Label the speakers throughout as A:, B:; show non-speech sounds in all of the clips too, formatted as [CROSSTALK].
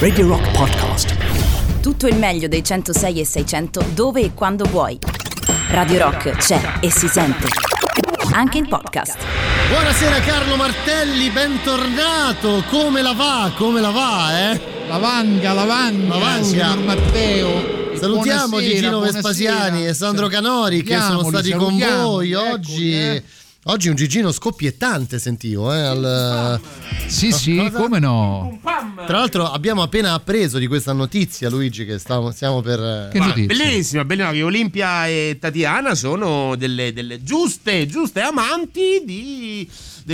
A: Radio Rock Podcast.
B: Tutto il meglio dei 106 e 600 dove e quando vuoi. Radio Rock c'è e si sente. Anche in podcast.
C: Buonasera Carlo Martelli, bentornato. Come la va? Come la va, eh?
D: Lavanga, lavanga,
C: Lavanga.
D: signor Matteo.
C: Salutiamo
D: Buonasera,
C: Gigino
D: buonasera.
C: Vespasiani e Sandro Canori che sono stati con voi
D: eccoli,
C: oggi.
D: eh.
C: Oggi un Gigino scoppiettante sentivo, eh, al-
D: Sì, sì,
C: Cosa?
D: come no?
C: Tra l'altro abbiamo appena appreso di questa notizia, Luigi, che stavo- stiamo per...
D: Che
E: Ma bellissima, bellissima che Olimpia e Tatiana sono delle, delle giuste, giuste amanti di,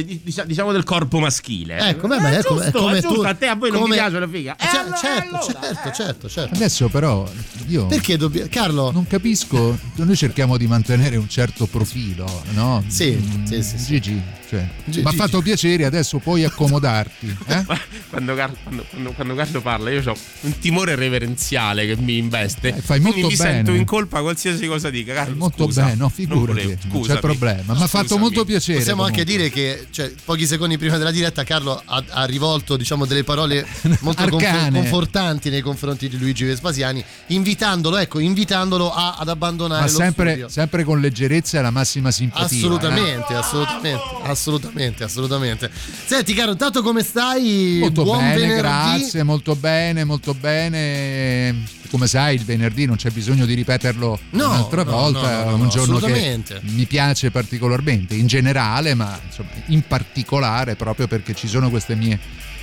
E: de- di- diciamo del corpo maschile.
C: Ecco, beh,
E: è
C: come-
E: giusto,
C: come tu-
E: a te a voi non
C: come-
E: vi piace la figa.
C: Eh, cer-
E: allora,
C: certo,
E: allora,
C: certo,
E: eh.
C: certo, certo.
D: Adesso però io
C: Perché dobbiamo... Carlo...
D: non capisco, noi cerchiamo di mantenere un certo profilo, no?
C: Sì,
D: Mm,
C: sì, sì, sì.
D: Gigi, cioè,
C: Gi-
D: mi ha fatto piacere, adesso puoi accomodarti. [LAUGHS] eh?
E: Quando, Car- quando- quando- quando Carlo parla, io ho un timore reverenziale che mi investe.
D: Eh, fai
E: quindi
D: molto
E: mi
D: bene.
E: sento in colpa qualsiasi cosa dica. Carlo,
D: Molto
E: scusa,
D: bene, no,
E: non
D: figurati,
E: volevo,
D: non c'è problema. Mi ha fatto molto piacere.
C: Possiamo anche
D: comunque.
C: dire che cioè, pochi secondi prima della diretta Carlo ha, ha rivolto diciamo, delle parole molto confortanti nei confronti di Luigi Vespasiani, invitandolo, ecco, invitandolo a- ad abbandonare
D: Ma
C: lo
D: sempre,
C: studio.
D: sempre con leggerezza e la massima simpatia. eh?
C: Assolutamente, assolutamente, assolutamente, assolutamente. Senti, caro, intanto come stai?
D: Molto
C: Buon
D: bene,
C: venerdì.
D: grazie, molto bene, molto bene. Come sai, il venerdì non c'è bisogno di ripeterlo
C: No,
D: un'altra
C: no,
D: volta,
C: no, no,
D: un
C: no,
D: giorno che mi piace particolarmente, in generale, ma insomma, in particolare proprio perché ci sono queste mie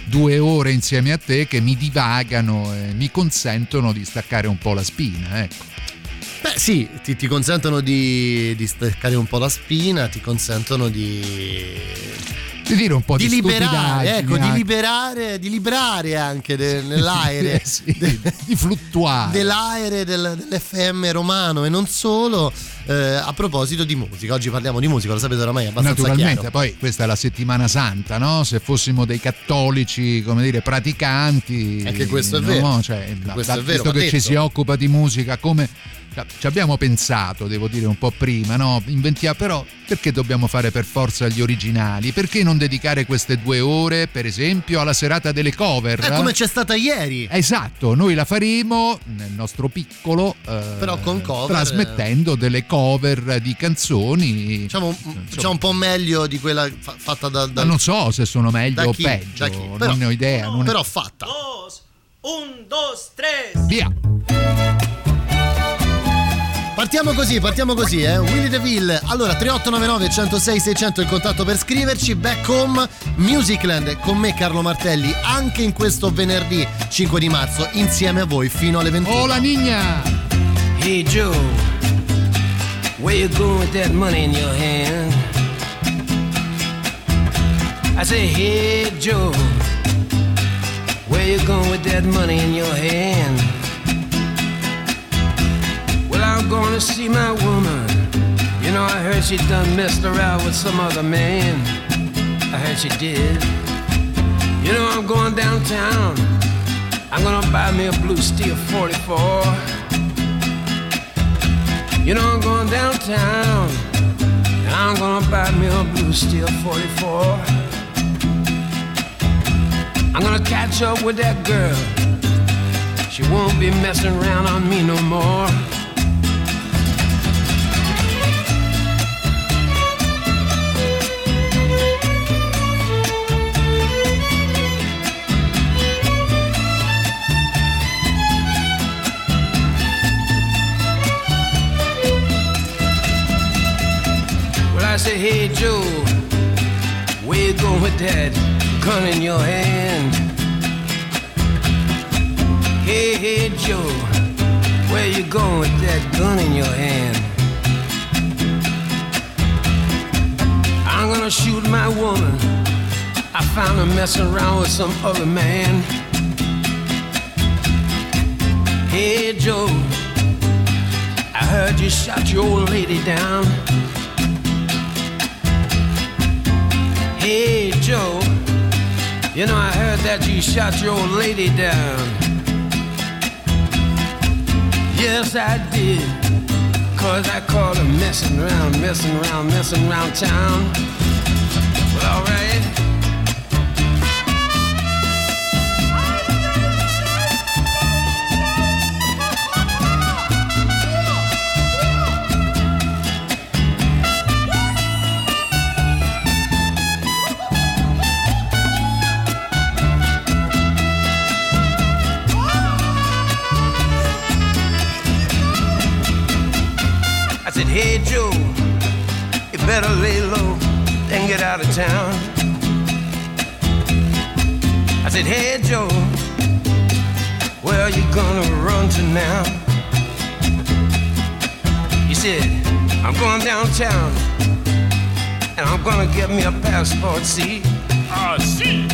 D: due ore insieme a te che mi divagano e mi consentono di staccare un po' la spina, ecco.
C: Beh, sì, ti, ti consentono di, di staccare un po' la spina, ti consentono di
D: Di dire un po' di,
C: di liberare, ecco, di liberare, di librare anche de- nell'aere, [LAUGHS]
D: Sì,
C: de-
D: di fluttuare.
C: dell'aere del- dell'FM romano e non solo. eh, a proposito di musica, oggi parliamo di musica, lo sapete oramai è abbastanza
D: Naturalmente,
C: chiaro.
D: poi questa è la settimana santa, no? Se fossimo dei cattolici, come dire, praticanti.
C: Anche questo è
D: no?
C: vero.
D: Cioè, da-
C: questo
D: da-
C: è vero,
D: visto che ci
C: detto.
D: si occupa di musica, come ci abbiamo pensato, devo dire un po' prima, no? Inventiamo, però perché dobbiamo fare per forza gli originali? Perché non dedicare queste due ore, per esempio, alla serata delle cover?
C: È come c'è stata ieri.
D: Esatto, noi la faremo nel nostro piccolo, eh,
C: Però con cover,
D: trasmettendo delle cover di canzoni.
C: Diciamo, un-
D: Insomma,
C: diciamo un po' meglio di quella fa- fatta da,
D: ma
C: da-
D: non so se sono meglio
C: da
D: o
C: chi,
D: peggio,
C: da chi.
D: non
C: Però-
D: ne ho idea. non-
C: però fatta.
A: Un, dos, tres.
D: Via!
C: Partiamo così, partiamo così, eh. Willy DeVille. Allora, 3899 106 600 il contatto per scriverci. Back home, Musicland con me Carlo Martelli, anche in questo venerdì 5 di marzo, insieme a voi fino alle 21.
D: Oh la nigna!
F: Hey Joe, where you going with that money in your hand? I say, hey Joe, where you going with that money in your hand? I'm to see my woman. You know, I heard she done messed around with some other man. I heard she did. You know, I'm going downtown. I'm gonna buy me a blue steel 44. You know I'm going downtown I'm gonna buy me a blue steel 44. I'm gonna catch up with that girl. She won't be messing around on me no more. I said, hey Joe, where you going with that gun in your hand? Hey, hey Joe, where you going with that gun in your hand? I'm gonna shoot my woman. I found her messing around with some other man. Hey Joe, I heard you shot your old lady down. Hey Joe, you know I heard that you shot your old lady down. Yes, I did. Cause I caught her messing around, messing around, messing around town. Gonna run to now? He said, I'm going downtown and I'm gonna get me a passport, see?
G: Ah, see.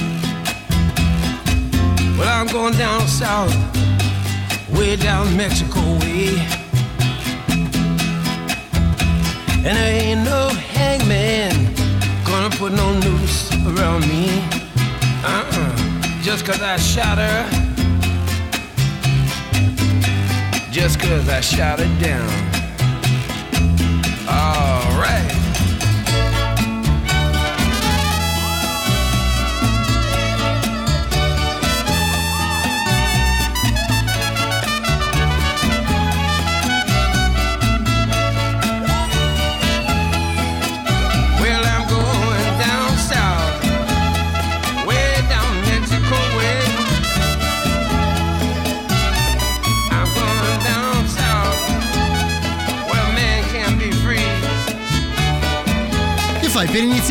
F: Well, I'm going down south, way down Mexico way. And there ain't no hangman gonna put no noose around me. Uh-uh. Just cause I shot her. Just cause I shot it down.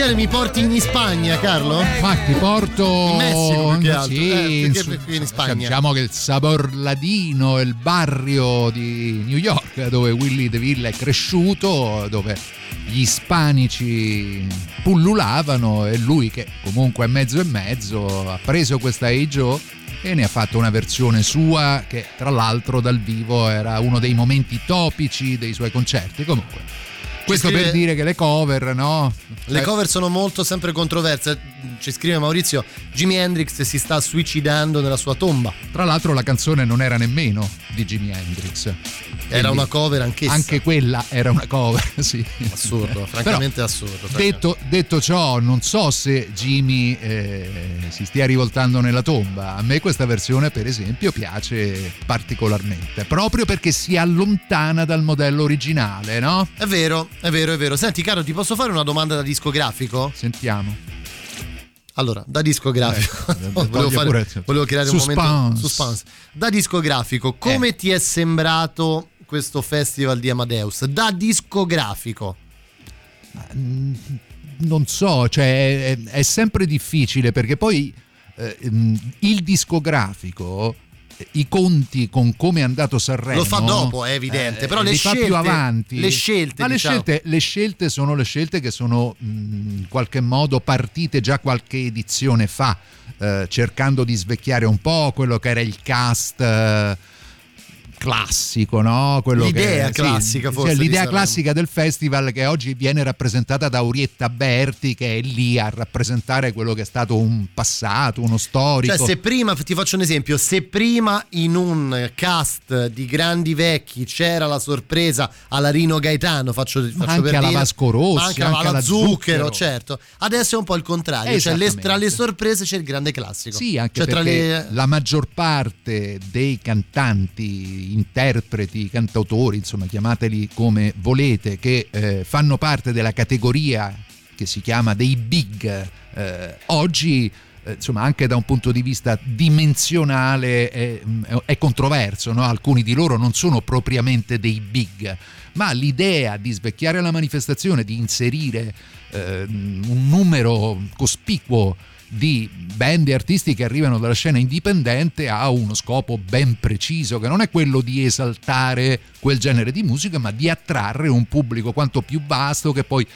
C: Iniziare mi porti in Spagna, Carlo?
D: Ma ti porto
C: In Messico, più che altro.
D: Sì,
C: Eh, perché
D: su-
C: in Spagna?
D: Diciamo che il Sabor Ladino è il barrio di New York dove Willy DeVille è cresciuto, dove gli ispanici pullulavano e lui che comunque è mezzo e mezzo ha preso questa Hey Joe e ne ha fatto una versione sua che tra l'altro dal vivo era uno dei momenti topici dei suoi concerti. Comunque, questo
C: scrive-
D: per dire che le cover, no?
C: Le cover sono molto sempre controverse. Ci scrive Maurizio: Jimi Hendrix si sta suicidando nella sua tomba.
D: Tra l'altro la canzone non era nemmeno di Jimi Hendrix.
C: Era
D: Quindi
C: una cover anch'essa.
D: Anche quella era una cover, [LAUGHS] sì.
C: Assurdo, francamente assurdo.
D: Detto, detto ciò, non so se Jimmy eh, si stia rivoltando nella tomba. A me questa versione, per esempio, piace particolarmente, proprio perché si allontana dal modello originale, no?
C: È vero, è vero, è vero. Senti, caro, ti posso fare una domanda da discografico?
D: Sentiamo.
C: Allora, da discografico.
D: Eh, [LAUGHS]
C: volevo,
D: voglio
C: fare-
D: pure-
C: volevo creare un
D: Suspense.
C: momento suspense. Da discografico, come
D: Eh.
C: ti è sembrato questo festival di Amadeus? Da discografico.
D: Mm, Non so, cioè è, è sempre difficile perché poi eh, mm, il discografico eh, i conti con come è andato Sanremo
C: Lo fa dopo, è evidente, però le scelte-
D: più avanti
C: le scelte,
D: ma le,
C: diciamo.
D: scelte, le scelte sono le scelte che sono mh, in qualche modo partite già qualche edizione fa eh, cercando di svecchiare un po' quello che era il cast eh, classico, no? Quello
C: L'idea
D: che,
C: classica,
D: sì,
C: forse, di
D: l'idea classica del festival che oggi viene rappresentata da Orietta Berti che è lì a rappresentare quello che è stato un passato, uno storico.
C: Cioè, se prima, ti faccio un esempio, se prima in un cast di grandi vecchi c'era la sorpresa alla Rino Gaetano, faccio, faccio
D: anche
C: per
D: alla
C: dire,
D: Vasco Rossi,
C: anche,
D: anche
C: alla
D: alla
C: Zucchero,
D: Zucchero.
C: certo. Adesso è un po' il contrario, cioè le- tra le sorprese c'è il grande classico.
D: Sì, anche
C: Cioè,
D: perché
C: le-
D: la maggior parte dei cantanti, interpreti, cantautori, insomma chiamateli come volete, che eh, fanno parte della categoria che si chiama dei big, eh, oggi eh, insomma anche da un punto di vista dimensionale è, è controverso, no? alcuni di loro non sono propriamente dei big, ma l'idea di svecchiare la manifestazione, di inserire eh, un numero cospicuo di band e artisti che arrivano dalla scena indipendente ha uno scopo ben preciso, che non è quello di esaltare quel genere di musica, ma di attrarre un pubblico quanto più vasto che poi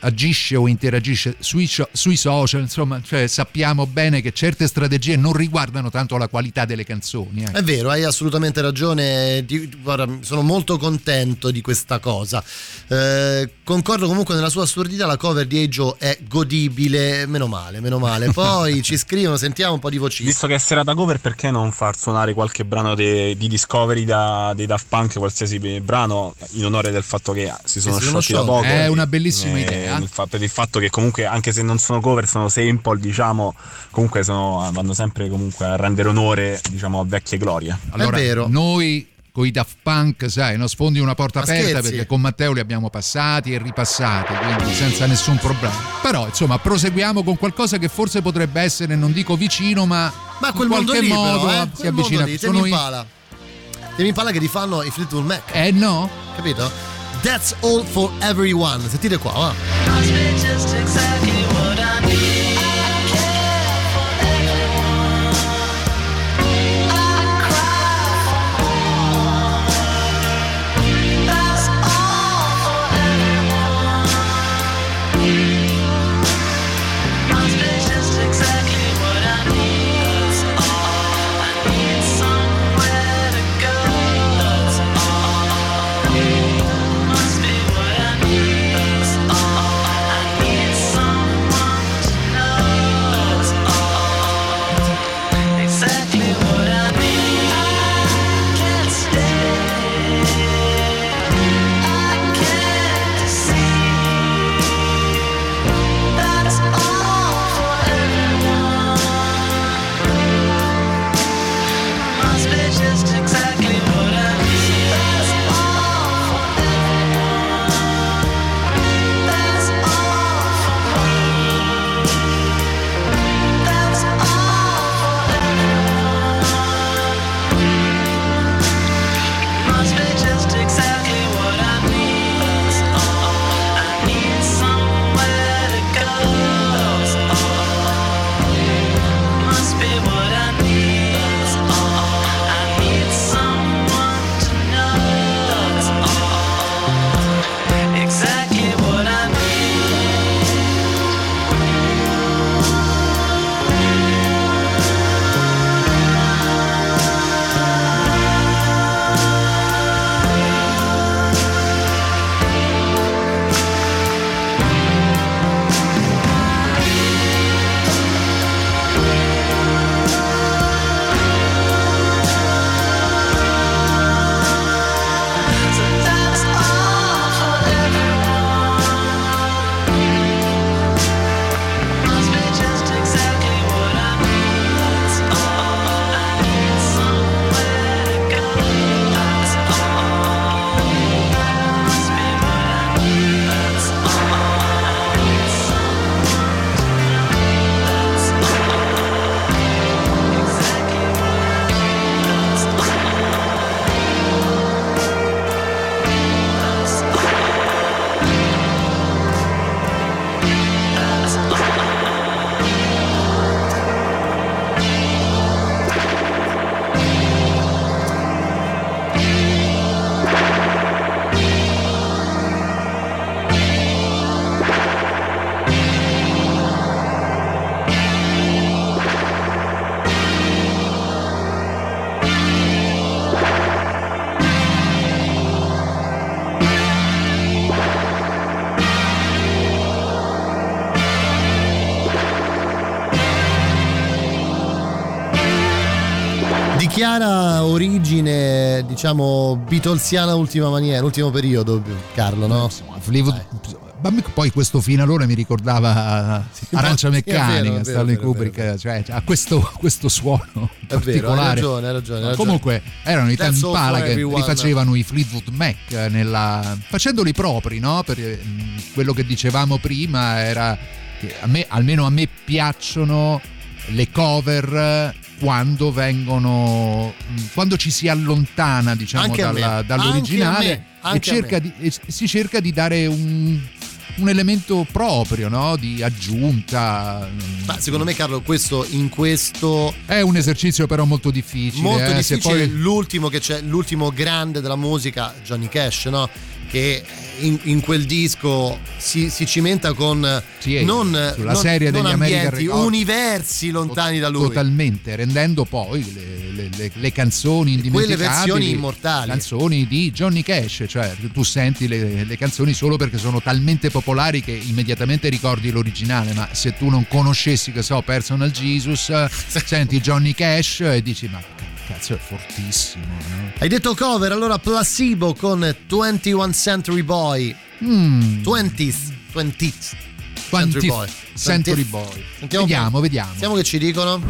D: agisce o interagisce sui, sui social, insomma, cioè sappiamo bene che certe strategie non riguardano tanto la qualità delle canzoni. ecco.
C: È vero, hai assolutamente ragione. Guarda, sono molto contento di questa cosa. Eh, concordo comunque nella sua assurdità. La cover di Ejo è godibile. Meno male, meno male. Poi [LAUGHS] ci scrivono, sentiamo un po' di voci.
G: Visto che è serata cover, perché non far suonare qualche brano de- di Discovery da- dei Daft Punk, qualsiasi brano, in onore del fatto che si sono
C: si sono
G: sciolti da poco?
D: È una bellissima
G: Eh,
D: idea.
G: Il fa- per il fatto che comunque, anche se non sono cover, sono sample, diciamo, comunque sono- vanno sempre comunque a rendere onore, diciamo, a vecchie glorie.
D: Allora,
C: vero.
D: noi con i Daft Punk, sai, no, sfondi una porta
C: Ma
D: aperta
C: scherzi?
D: perché con Matteo li abbiamo passati e ripassati, quindi senza nessun problema. Però, insomma, proseguiamo con qualcosa che forse potrebbe essere, non dico vicino, ma,
C: Ma quel
D: in
C: mondo
D: qualche
C: lì,
D: modo
C: eh?
D: si
C: Quel
D: avvicina
C: mondo lì,
D: Sono
C: Temi
D: i-
C: Impala. Temi Impala che rifanno i Fleetwood Mac,
D: Eh no?
C: capito?
H: That's All for Everyone. Sentite qua, va. Chiara origine, diciamo, Beatlesiana ultima maniera, ultimo periodo, Carlo, no?
D: Fleetwood- ma poi questo finalone mi ricordava Arancia
H: sì, vero,
D: Meccanica,
H: vero,
D: Stanley
H: vero,
D: Kubrick, cioè ha questo, questo suono
H: È vero, hai
D: particolare.
H: ragione, hai ragione. hai ragione.
D: Comunque erano i
H: That's for
D: che rifacevano i Fleetwood Mac nella- facendoli propri, no? Perché mh, quello che dicevamo prima era che a me, almeno a me piacciono le cover quando vengono mh, quando ci si allontana diciamo dalla- dall'originale e, cerca di, e si cerca di dare un, un elemento proprio no? di aggiunta
H: Ma secondo me, Carlo, questo in questo
D: è un esercizio però molto difficile
H: molto
D: eh,
H: difficile.
D: poi-
H: L'ultimo che c'è, l'ultimo grande della musica, Johnny Cash, no? Che in, in quel disco si, si cimenta con
D: Sì,
H: non,
D: sulla
H: non-
D: serie
H: non
D: degli
H: ambienti, universi lontani da lui.
D: Totalmente, rendendo poi le, le- le- le canzoni
H: Quelle
D: indimenticabili.
H: versioni immortali.
D: Canzoni di Johnny Cash, cioè tu senti le, le canzoni solo perché sono talmente popolari che immediatamente ricordi l'originale, ma se tu non conoscessi, che so, Personal Jesus, [LAUGHS] senti Johnny Cash e dici ma cazzo è fortissimo. no?
H: Hai detto cover, allora Placebo con 21 Century Boy.
D: Mm,
H: 20th, 20th.
D: quanti
H: Century Boy.
D: Century
H: 20th.
D: Boy.
H: Sentiamo
D: vediamo, vediamo.
H: Sentiamo che ci dicono.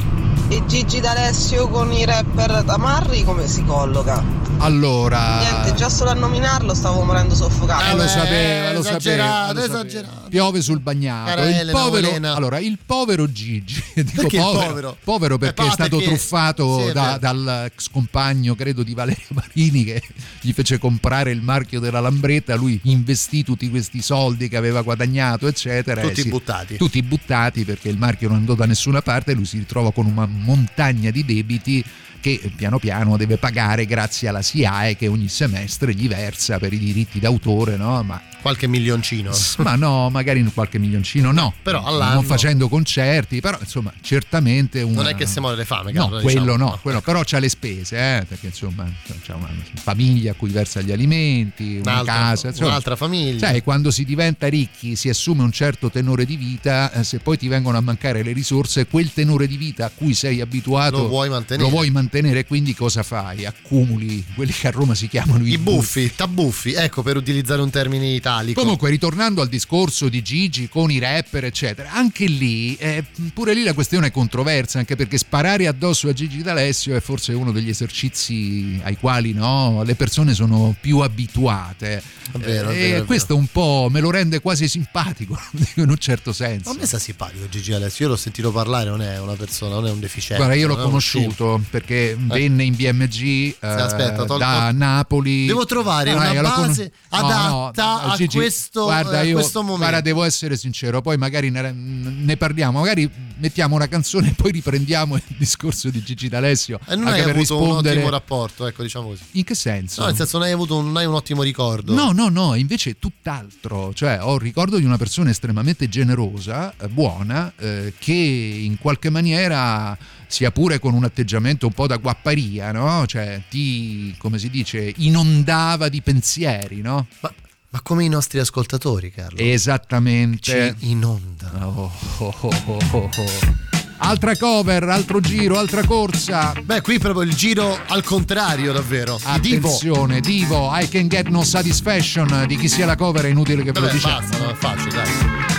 I: E Gigi D'Alessio con i rapper Tamarri come si colloca?
D: Allora,
I: Niente, già solo a nominarlo stavo morendo soffocato.
D: Eh, lo sapeva, lo
J: esagerato,
D: sapeva, lo sapeva.
J: esagerato.
D: Piove sul bagnato. Il
J: Elena,
D: povero, allora, il povero Gigi, [LAUGHS] dico
J: Perché il
D: povero,
J: povero?
D: povero perché
J: Eh,
D: è stato
J: perché-
D: truffato
J: sì,
D: da- dal ex compagno, credo, di Valerio Marini che gli fece comprare il marchio della Lambretta. Lui investì tutti questi soldi che aveva guadagnato, eccetera.
J: Tutti
D: e si-
J: buttati.
D: Tutti buttati perché il marchio non andò da nessuna parte. Lui si ritrova con una montagna di debiti che piano piano deve pagare grazie alla SIAE che ogni semestre gli versa per i diritti d'autore, no? Ma
J: Qualche milioncino.
D: ma no, magari qualche milioncino no.
J: Però all'anno-
D: Non facendo concerti, però insomma, certamente una...
J: Non è che si muore le fame,
D: No,
J: Carlo,
D: quello
J: diciamo.
D: no, quello, però c'ha le spese, eh, perché insomma c'ha una famiglia a cui versa gli alimenti, una
J: Un'altra-
D: casa, insomma.
J: un'altra famiglia.
D: Sai, quando si diventa ricchi, si assume un certo tenore di vita, eh, se poi ti vengono a mancare le risorse, quel tenore di vita a cui sei abituato
J: Lo vuoi mantenere.
D: lo vuoi mantenere, quindi cosa fai? Accumuli quelli che a Roma si chiamano i,
J: I buffi, tabuffi, ecco per utilizzare un termine italico.
D: Comunque, ritornando al discorso di Gigi con i rapper, eccetera, anche lì, eh, pure lì la questione è controversa, anche perché sparare addosso a Gigi D'Alessio è forse uno degli esercizi ai quali no, le persone sono più abituate.
J: È vero, è
D: Eh,
J: vero, è
D: e
J: vero.
D: questo un po' me lo rende quasi simpatico, [LAUGHS] in un certo senso.
J: A me sta simpatico Gigi Alessio, io l'ho sentito parlare, non è una persona, non è un deficiente.
D: Guarda, io l'ho
J: è
D: conosciuto perché venne in BMG eh,
J: aspetta, tol-
D: da Napoli.
J: Devo trovare
D: No,
J: una
D: lo con-
J: base
D: No, no,
J: adatta a
D: Gigi,
J: questo-
D: guarda,
J: a
D: io,
J: questo momento.
D: Guarda, devo essere sincero, poi magari ne, ne parliamo, magari mettiamo una canzone e poi riprendiamo il discorso di Gigi D'Alessio.
J: E non
D: anche
J: hai avuto un
D: rispondere.
J: ottimo rapporto, ecco, diciamo così.
D: In che senso?
J: No, nel senso non hai avuto un, non hai un ottimo ricordo.
D: No, no, no, invece tutt'altro, cioè ho il ricordo di una persona estremamente generosa, eh, buona, eh, che in qualche maniera, sia pure con un atteggiamento un po' da guapparia, no? Cioè ti, come si dice, inondava di pensieri, no?
J: Ma, ma come i nostri ascoltatori, Carlo.
D: Esattamente.
J: Ci inonda.
D: Oh, oh, oh, oh, oh, oh. Altra cover, altro giro, altra corsa.
J: Beh, qui proprio il giro al contrario, davvero. Di Divo.
D: Attenzione, Divo, I can get no satisfaction. Di chi sia la cover è inutile che ve lo
J: Vabbè,
D: diciamo.
J: basta, no, è facile, dai.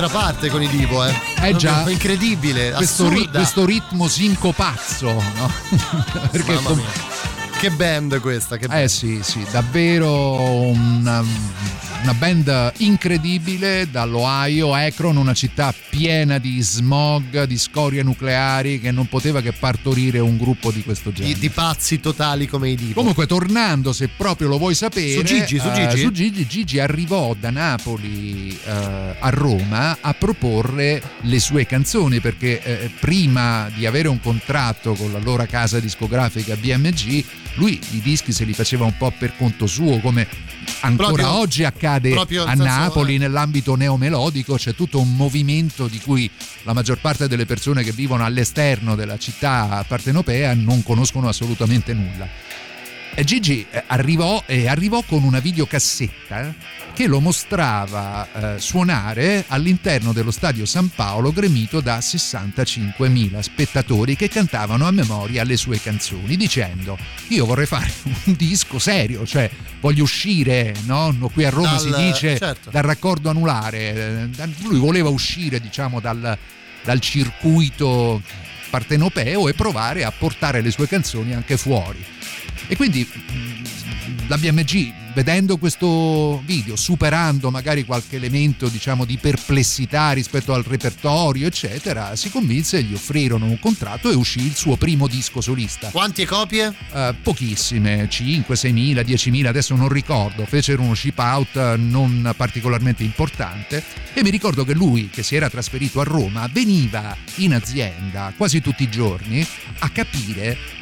J: Dall'altra parte con i Divo, eh.
D: Eh già.
J: Incredibile,
D: Questo, ri- questo ritmo sincopazzo, no? [LAUGHS] Perché
J: Mamma
D: com-.
C: Che band questa, che band.
D: Eh sì, sì, davvero una, una band incredibile dall'Ohio, Akron, una città piena di smog, di scorie nucleari che non poteva che partorire un gruppo di questo genere.
C: Di, di pazzi totali come i dico.
D: Comunque, tornando, se proprio lo vuoi sapere,
C: Su Gigi, su
D: eh,
C: Gigi?
D: su Gigi, Gigi arrivò da Napoli eh, a Roma a proporre le sue canzoni perché eh, prima di avere un contratto con l'allora casa discografica BMG, lui i dischi se li faceva un po' per conto suo, come ancora
C: Proprio-
D: oggi accade a Napoli nell'ambito neomelodico, c'è tutto un movimento di cui la maggior parte delle persone che vivono all'esterno della città partenopea non conoscono assolutamente nulla. E Gigi eh, arrivò, e arrivò con una videocassetta che lo mostrava eh, suonare all'interno dello stadio San Paolo gremito da 65.000 spettatori che cantavano a memoria le sue canzoni dicendo io vorrei fare [LAUGHS] un disco serio, cioè voglio uscire, no? qui a Roma
C: Dal-
D: si dice
C: certo.
D: dal raccordo anulare, eh, lui voleva uscire diciamo dal, dal circuito partenopeo e provare a portare le sue canzoni anche fuori. E quindi la BMG, vedendo questo video, superando magari qualche elemento diciamo di perplessità rispetto al repertorio, eccetera, si convinse e gli offrirono un contratto e uscì il suo primo disco solista.
C: Quante copie?
D: Eh, pochissime, 5, 6 mila, 10 mila, adesso non ricordo, fecero uno ship out eh, non particolarmente importante e mi ricordo che lui che si era trasferito a Roma veniva in azienda quasi tutti i giorni a capire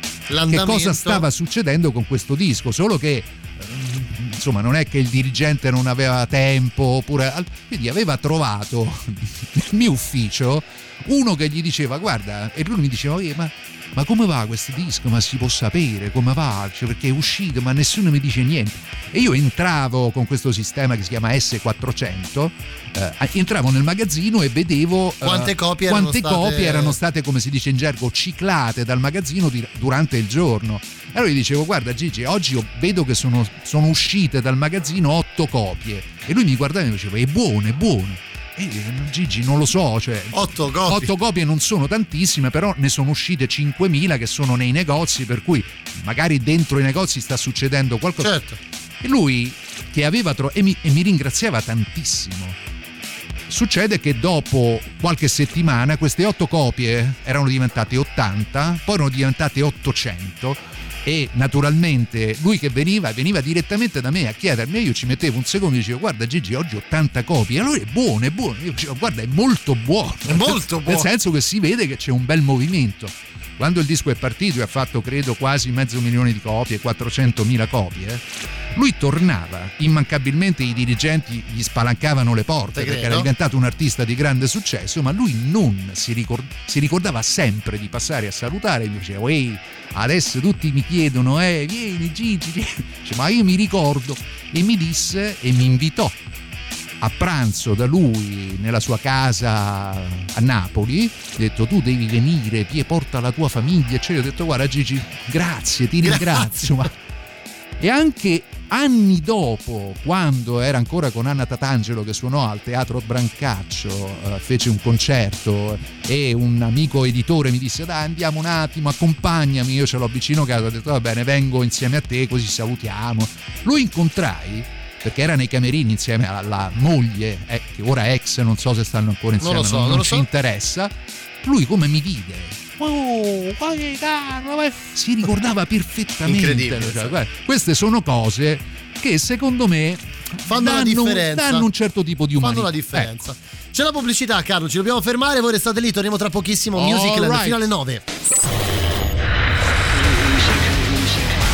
D: che cosa stava succedendo con questo disco, solo che ehm, insomma non è che il dirigente non aveva tempo oppure quindi aveva trovato [LAUGHS] nel mio ufficio uno che gli diceva guarda e lui mi diceva "Eh, ma, ma come va questo disco? Ma si può sapere come va? Cioè, perché è uscito ma nessuno mi dice niente. E io entravo con questo sistema che si chiama S400 eh, entravo nel magazzino e vedevo eh,
C: Quante copie erano
D: quante
C: state-
D: copie erano state come si dice in gergo ciclate dal magazzino di- durante il giorno. E allora gli dicevo guarda Gigi oggi vedo che sono, sono uscite dal magazzino otto copie. E lui mi guardava e mi diceva è buono è buono Gigi non lo so cioè
C: Otto copie.
D: Otto copie non sono tantissime, però ne sono uscite 5.000 che sono nei negozi, per cui magari dentro i negozi sta succedendo qualcosa.
C: Certo.
D: E lui che aveva tro- e, mi, e mi ringraziava tantissimo. Succede che dopo qualche settimana queste otto copie erano diventate 80, poi erano diventate 800 e naturalmente lui che veniva veniva direttamente da me a chiedermi io ci mettevo un secondo e dicevo guarda Gigi oggi ho 80 copie. Allora è buono è buono. Io dicevo guarda è molto buono.
C: È molto buono.
D: nel senso che si vede che c'è un bel movimento quando il disco è partito e ha fatto credo quasi mezzo milione di copie 400.000 copie lui tornava. Immancabilmente i dirigenti gli spalancavano le porte
C: Te
D: perché era diventato un artista di grande successo ma lui non si, ricord- si ricordava sempre di passare a salutare e mi diceva ehi adesso tutti mi chiedono eh vieni Gigi vieni." Dice, ma io mi ricordo e mi disse e mi invitò a pranzo da lui nella sua casa a Napoli ha detto tu devi venire Pie porta la tua famiglia eccetera io ho detto guarda Gigi grazie ti ringrazio ma e anche anni dopo, quando era ancora con Anna Tatangelo che suonò al Teatro Brancaccio, eh, fece un concerto e un amico editore mi disse dai andiamo un attimo, accompagnami, io ce l'ho vicino casa, ho detto va bene vengo insieme a te così salutiamo. Lo incontrai perché era nei camerini insieme alla moglie, eh, che ora ex, non so se stanno ancora
C: Non
D: insieme,
C: lo so,
D: non,
C: non lo
D: ci
C: so.
D: interessa. Lui come mi vide? Oh, Gaetano, ma- si ricordava perfettamente.
C: Incredibile,
D: Cioè, guarda, queste sono cose che secondo me
C: Fanno la
D: danno,
C: differenza.
D: danno un certo tipo di umanità.
C: Fanno la differenza.
D: Ecco.
C: C'è la pubblicità, Carlo, ci dobbiamo fermare, voi restate lì, torniamo tra pochissimo.
D: All
C: Musicland
D: right.
C: fino alle 9.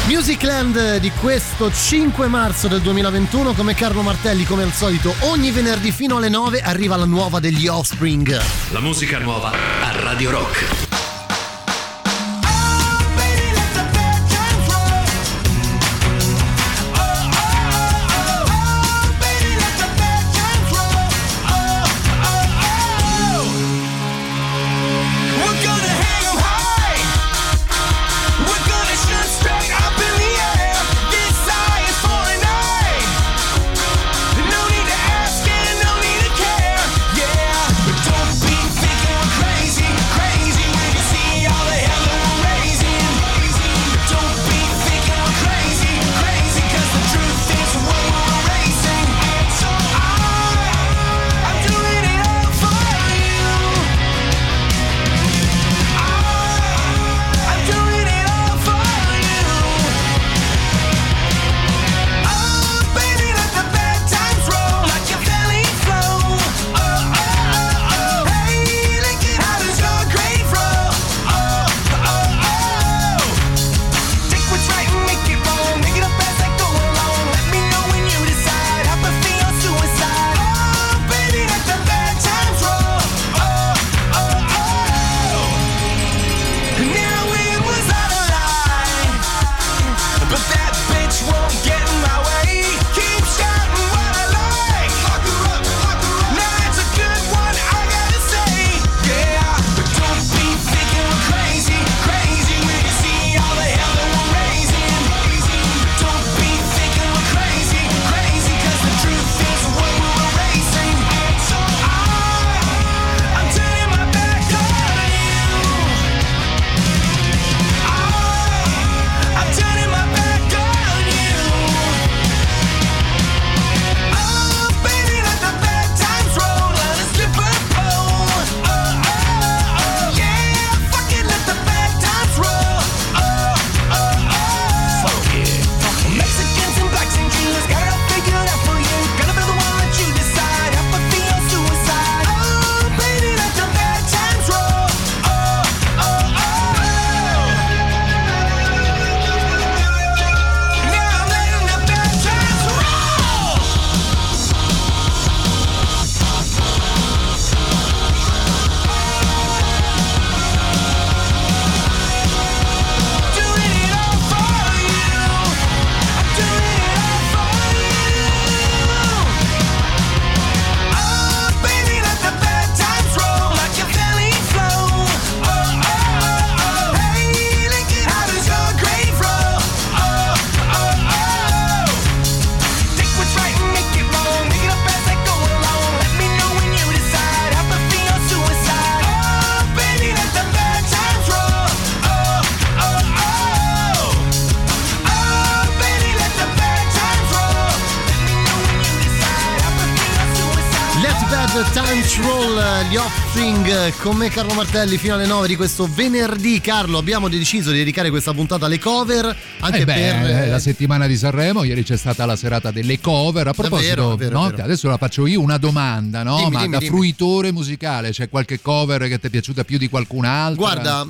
C: Musicland di questo 5 marzo del 2021, come Carlo Martelli, come al solito, ogni venerdì fino alle 9 arriva la nuova degli Offspring.
A: La musica nuova a Radio Rock.
C: Con me Carlo Martelli fino alle 9 di questo venerdì. Carlo, abbiamo deciso di dedicare questa puntata alle cover anche
D: Eh beh,
C: per
D: eh, la settimana di Sanremo, ieri c'è stata la serata delle cover. A proposito,
C: vero, è vero,
D: no,
C: è vero.
D: adesso la faccio io una domanda, no?
C: Dimmi,
D: Ma
C: dimmi,
D: da
C: dimmi.
D: fruitore musicale c'è qualche cover che ti è piaciuta più di qualcun'altra?
C: Guarda,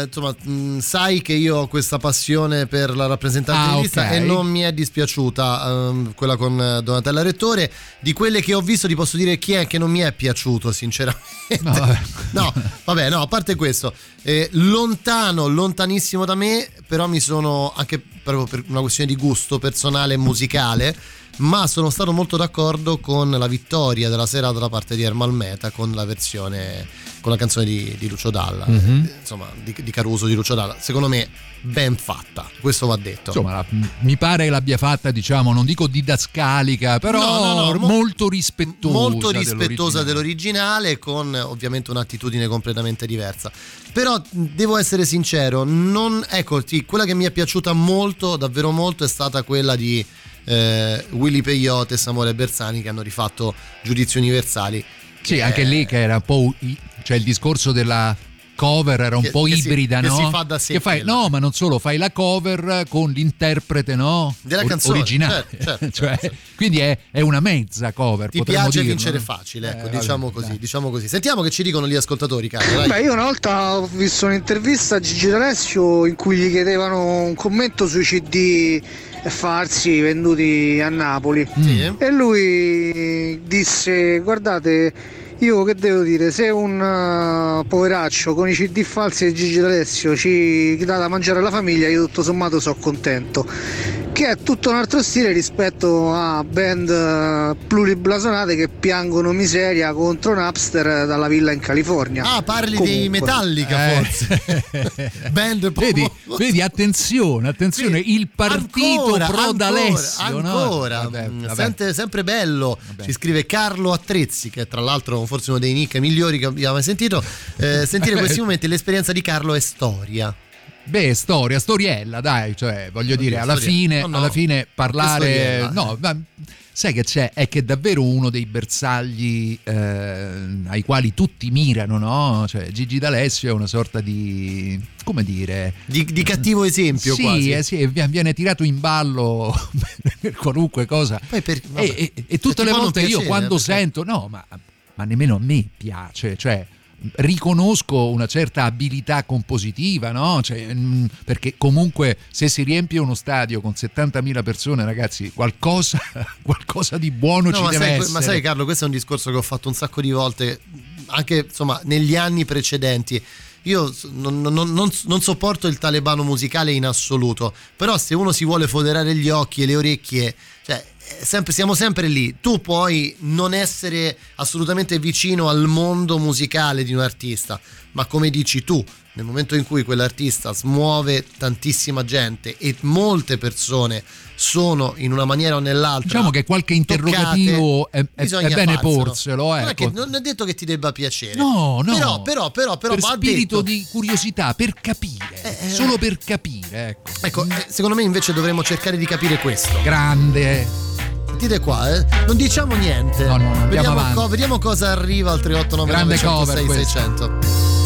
C: eh, insomma, mh, sai che io ho questa passione per la rappresentanza
D: Ah,
C: di lista
D: ok.
C: e non mi è dispiaciuta ehm, quella con eh, Donatella Rettore. Di quelle che ho visto ti posso dire chi è che non mi è piaciuto, sinceramente.
D: No, vabbè. [LAUGHS]
C: No, vabbè, no, a parte questo, eh, lontano, lontanissimo da me, però mi sono anche proprio per una questione di gusto personale e musicale. Ma sono stato molto d'accordo con la vittoria della serata da parte di Ermal Meta con la versione, con la canzone di, di Lucio Dalla,
D: Mhm.
C: eh, insomma, di, di Caruso di Lucio Dalla. Secondo me, ben fatta, questo va detto.
D: Insomma, la- mi pare che l'abbia fatta, diciamo, non dico didascalica, però
C: No, no, no, mo-
D: molto rispettosa.
C: molto rispettosa
D: dell'originale.
C: dell'originale con ovviamente un'attitudine completamente diversa però devo essere sincero non ecco sì, quella che mi è piaciuta molto davvero molto è stata quella di eh, Willy Peyote e Samuele Bersani che hanno rifatto Giudizi Universali
D: Sì,
C: che
D: anche lì che era un po' cioè il discorso della cover era un
C: Che-
D: po'
C: che si-
D: ibrida,
C: che
D: no?
C: si fa da sé
D: Che fai, no, ma non solo, fai la cover con l'interprete, no?
C: Della canzone,
D: originale.
C: certo, certo, [LAUGHS]
D: Cioè,
C: certo.
D: quindi è, è una mezza cover,
C: ti piace
D: dirlo,
C: vincere
D: no?
C: facile ecco
D: Eh, vabbè,
C: diciamo così
D: dai.
C: diciamo così sentiamo che ci dicono gli ascoltatori Carlo dai.
K: Beh, io una volta ho visto un'intervista a Gigi D'Alessio in cui gli chiedevano un commento sui CD falsi venduti a Napoli.
C: Sì.
K: E lui disse: Guardate, io che devo dire, se un uh, poveraccio con i CD falsi di Gigi D'Alessio ci dà da mangiare alla famiglia, io tutto sommato sono contento. Che è tutto un altro stile rispetto a band uh, pluriblasonate che piangono miseria contro Napster dalla villa in California.
C: ah parli di
K: Comunque.
C: Metallica
D: Eh.
C: forse [LAUGHS] band
D: Vedi, vedi, attenzione, attenzione,
C: Sì,
D: il partito
C: ancora,
D: pro
C: ancora,
D: d'Alessio, no?
C: ancora.
D: Vabbè,
C: Mm,
D: vabbè.
C: Sente- sempre bello
D: Vabbè.
C: ci scrive Carlo Attrezzi che tra l'altro forse uno dei nick migliori che abbiamo mai sentito Eh, sentire [LAUGHS] questi momenti l'esperienza di Carlo è storia.
D: Beh, storia, storiella, dai, cioè, voglio dire, alla fine,
C: no, no,
D: alla fine parlare... No, ma sai che c'è? È che è davvero uno dei bersagli eh, ai quali tutti mirano, no? Cioè, Gigi D'Alessio è una sorta di... come dire...
C: di, di cattivo esempio
D: sì,
C: quasi.
D: eh, sì, vi- viene tirato in ballo [LAUGHS] per qualunque cosa.
C: Per-
D: e, e- e tutte le volte io
C: piacere,
D: quando
C: perché-
D: sento, no, ma, ma nemmeno a me piace, cioè riconosco una certa abilità compositiva, no? Cioè, mm, perché comunque se si riempie uno stadio con 70.000 persone, ragazzi, qualcosa, [LAUGHS] qualcosa di buono
C: No,
D: ci
C: ma,
D: deve
C: sai,
D: essere.
C: ma sai Carlo questo è un discorso che ho fatto un sacco di volte anche insomma negli anni precedenti io non, non- non- non sopporto il talebano musicale in assoluto però se uno si vuole foderare gli occhi e le orecchie cioè sempre- siamo sempre lì tu puoi non essere assolutamente vicino al mondo musicale di un artista ma come dici tu nel momento in cui quell'artista smuove tantissima gente e molte persone sono in una maniera o nell'altra
D: Diciamo che qualche interrogativo
C: toccate,
D: è- è- bene
C: farselo.
D: porselo,
C: Non è,
D: ecco.
C: che- non è detto che ti debba piacere
D: No, no.
C: però però però, però
D: per spirito
C: detto
D: di curiosità, per capire,
C: Eh, eh.
D: solo per capire, ecco.
C: ecco eh, secondo me invece dovremmo cercare di capire questo
D: Grande.
C: Sentite qua eh. non diciamo niente
D: No, no, no,
C: vediamo, co- vediamo cosa arriva al 389
D: Grande cover
C: 906
D: questa.
C: 600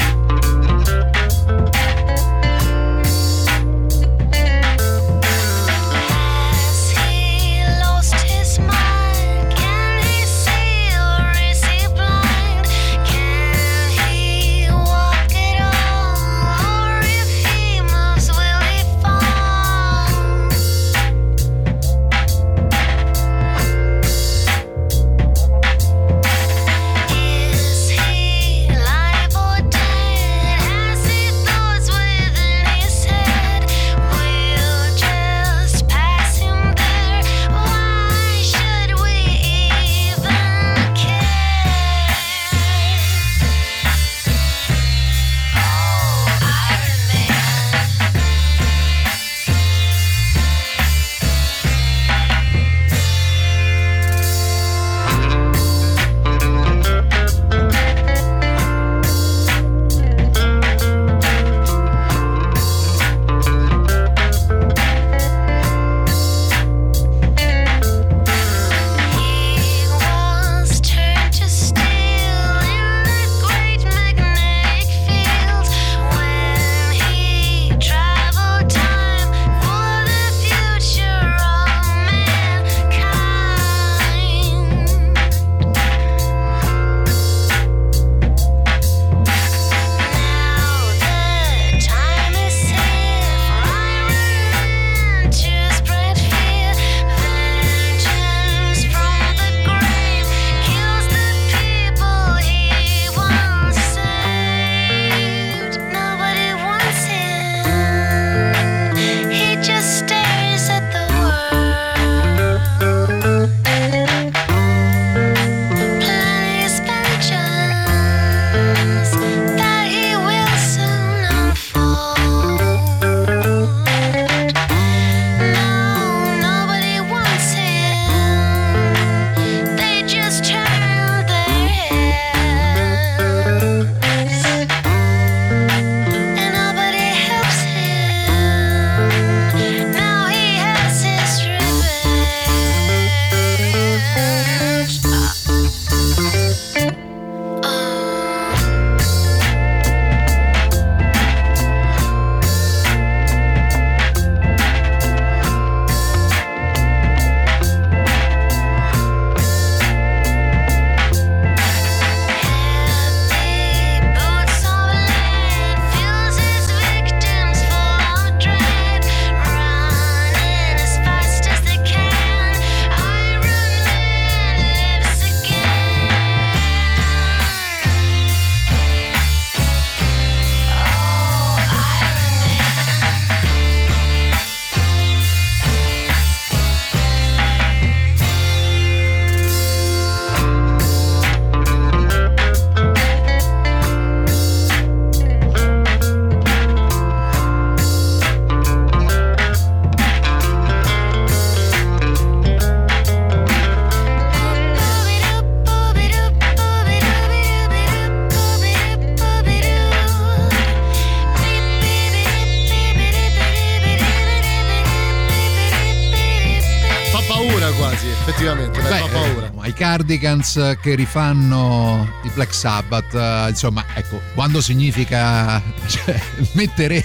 D: Cardigans che rifanno i Black Sabbath, eh, insomma, ecco, quando significa [LAUGHS] cioè, mettere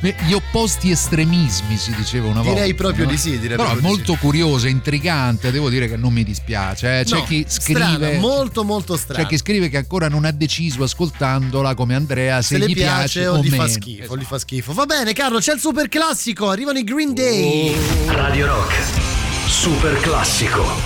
D: me- gli opposti estremismi, si diceva una volta.
C: Direi proprio
D: no?
C: di sì, direi
D: Però molto
C: sì.
D: curiosa, intrigante, devo dire che non mi dispiace. eh. C'è
C: No,
D: chi
C: strana,
D: scrive
C: molto molto strana.
D: c'è chi scrive che ancora non ha deciso ascoltandola come Andrea se,
C: se
D: gli
C: piace, o
D: o
C: gli fa
D: meno.
C: schifo, gli fa schifo. Va bene, Carlo, c'è il super classico, arrivano i Green Day.
A: Radio Rock. Super classico.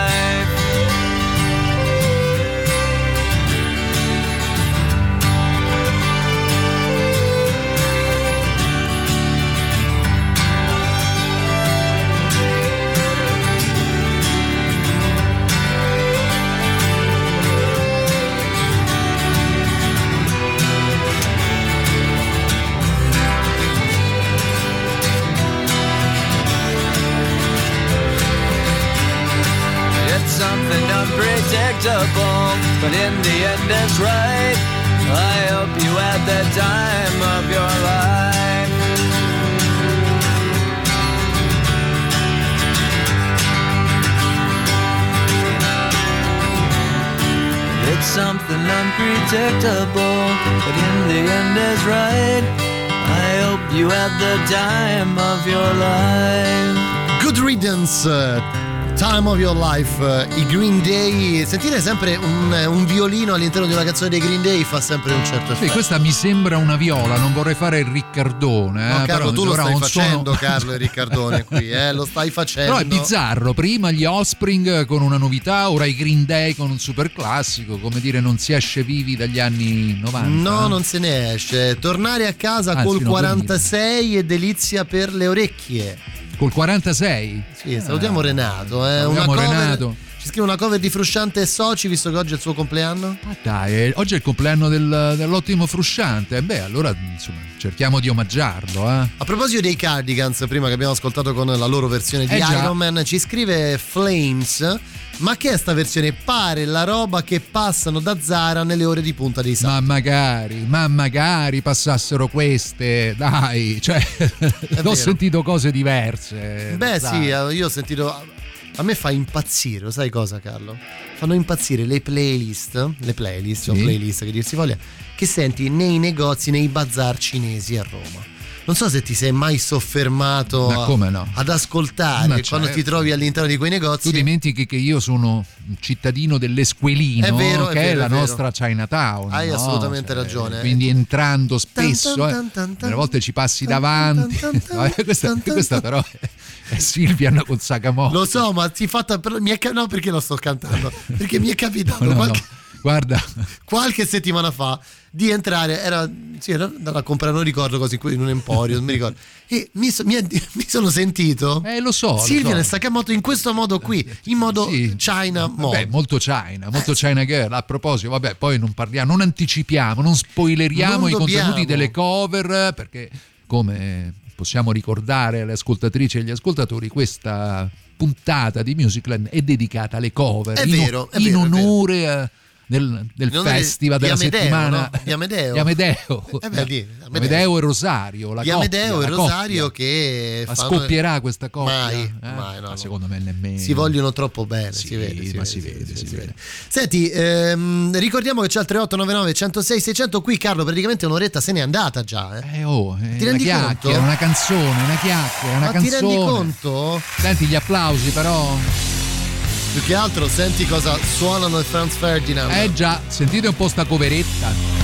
F: Of Your Life,
C: eh, i Green Day. Sentire sempre un, un violino all'interno di una canzone dei Green Day fa sempre un certo
D: Sì,
C: effetto.
D: questa mi sembra una viola, non vorrei fare il Riccardone.
C: No,
D: eh,
C: Carlo, tu lo stai facendo,
D: suono- [LAUGHS]
C: Carlo e Riccardone qui, eh, lo stai facendo.
D: Però è bizzarro, prima gli Offspring con una novità, ora i Green Day con un super classico, come dire non si esce vivi dagli anni 90.
C: No,
D: eh.
C: non se ne esce. Tornare a casa
D: Anzi,
C: col
D: no,
C: 46 è delizia per le orecchie.
D: Col 46?
C: Sì, salutiamo Renato. Eh.
D: salutiamo Renato.
C: Ci scrive una cover di Frusciante e Soci, visto che oggi è il suo compleanno.
D: Ah, dai, eh, oggi è il compleanno del- dell'ottimo Frusciante. Beh, allora insomma, cerchiamo di omaggiarlo. Eh.
C: A proposito dei Cardigans, prima che abbiamo ascoltato con la loro versione di
D: Eh già.
C: Iron Man, ci scrive Flames. Ma che è sta versione? Pare la roba che passano da Zara nelle ore di punta dei
D: Ma
C: salti.
D: magari, ma magari passassero queste, dai, cioè, [LAUGHS] ho sentito cose diverse.
C: Beh, sì, eh, io ho sentito. A me fa impazzire, lo sai cosa, Carlo? Fanno impazzire le playlist, le playlist, o
D: Sì.
C: playlist che dir si voglia, che senti nei negozi, nei bazar cinesi a Roma. Non so se ti sei mai soffermato
D: Ma come no?
C: ad ascoltare
D: Ma
C: quando
D: certo.
C: ti trovi all'interno di quei negozi.
D: Tu dimentichi che io sono un cittadino dell'Esquilino,
C: È vero, è
D: che è,
C: vero,
D: la
C: è
D: nostra Chinatown.
C: Hai
D: no?
C: assolutamente
D: Cioè,
C: ragione.
D: Quindi entrando spesso,
C: Tan,
D: eh,
C: tan, tan, tan,
D: delle volte ci passi davanti. [LAUGHS] questa, però è, è Silvia con Sakamoto.
C: Lo so, ma ti fatta. mi è no, perché lo sto cantando? [LAUGHS] Perché mi è capitato
D: No, no,
C: qualche,
D: no. Guarda,
C: qualche settimana fa di entrare. Era, sì, era da comprare, non ricordo così, in un emporio, non mi ricordo. E mi, mi mi sono sentito.
D: eh, lo so. lo
C: Silvia
D: so.
C: nel in questo modo qui, in modo
D: Sì.
C: China
D: Vabbè,
C: mode.
D: molto China, molto China Girl. A proposito, vabbè, poi non parliamo, non anticipiamo, non spoileriamo
C: Non
D: i
C: dobbiamo.
D: contenuti delle cover, perché come possiamo ricordare alle ascoltatrici e agli ascoltatori, questa puntata di Musicland è dedicata alle cover.
C: È
D: in,
C: vero, è
D: in
C: vero.
D: onore a- del, del festival della
C: Amedeo,
D: settimana
C: no? Di Amedeo. [LAUGHS]
D: di Amedeo,
C: Eh beh, di Amedeo.
D: Amedeo e Rosario la
C: di
D: coppia,
C: Amedeo e
D: la
C: Rosario
D: coppia.
C: che
D: ma
C: fanno-
D: scoppierà questa coppia
C: Mai,
D: Eh?
C: mai, no,
D: Ma secondo me nemmeno
C: si vogliono troppo bene
D: Sì,
C: si vede,
D: ma
C: si
D: si
C: vede,
D: vede, si vede.
C: Senti, ehm, ricordiamo che c'è il 3899 106 600 qui Carlo praticamente un'oretta se n'è andata già eh.
D: Eh, oh, è
C: Ti rendi conto?
D: una canzone, una chiacchiera, una
C: Ma ti
D: canzone.
C: rendi conto?
D: Senti gli applausi, però.
C: Più che altro senti cosa suonano i Franz Ferdinand.
D: Eh già, sentite un po' sta coveretta.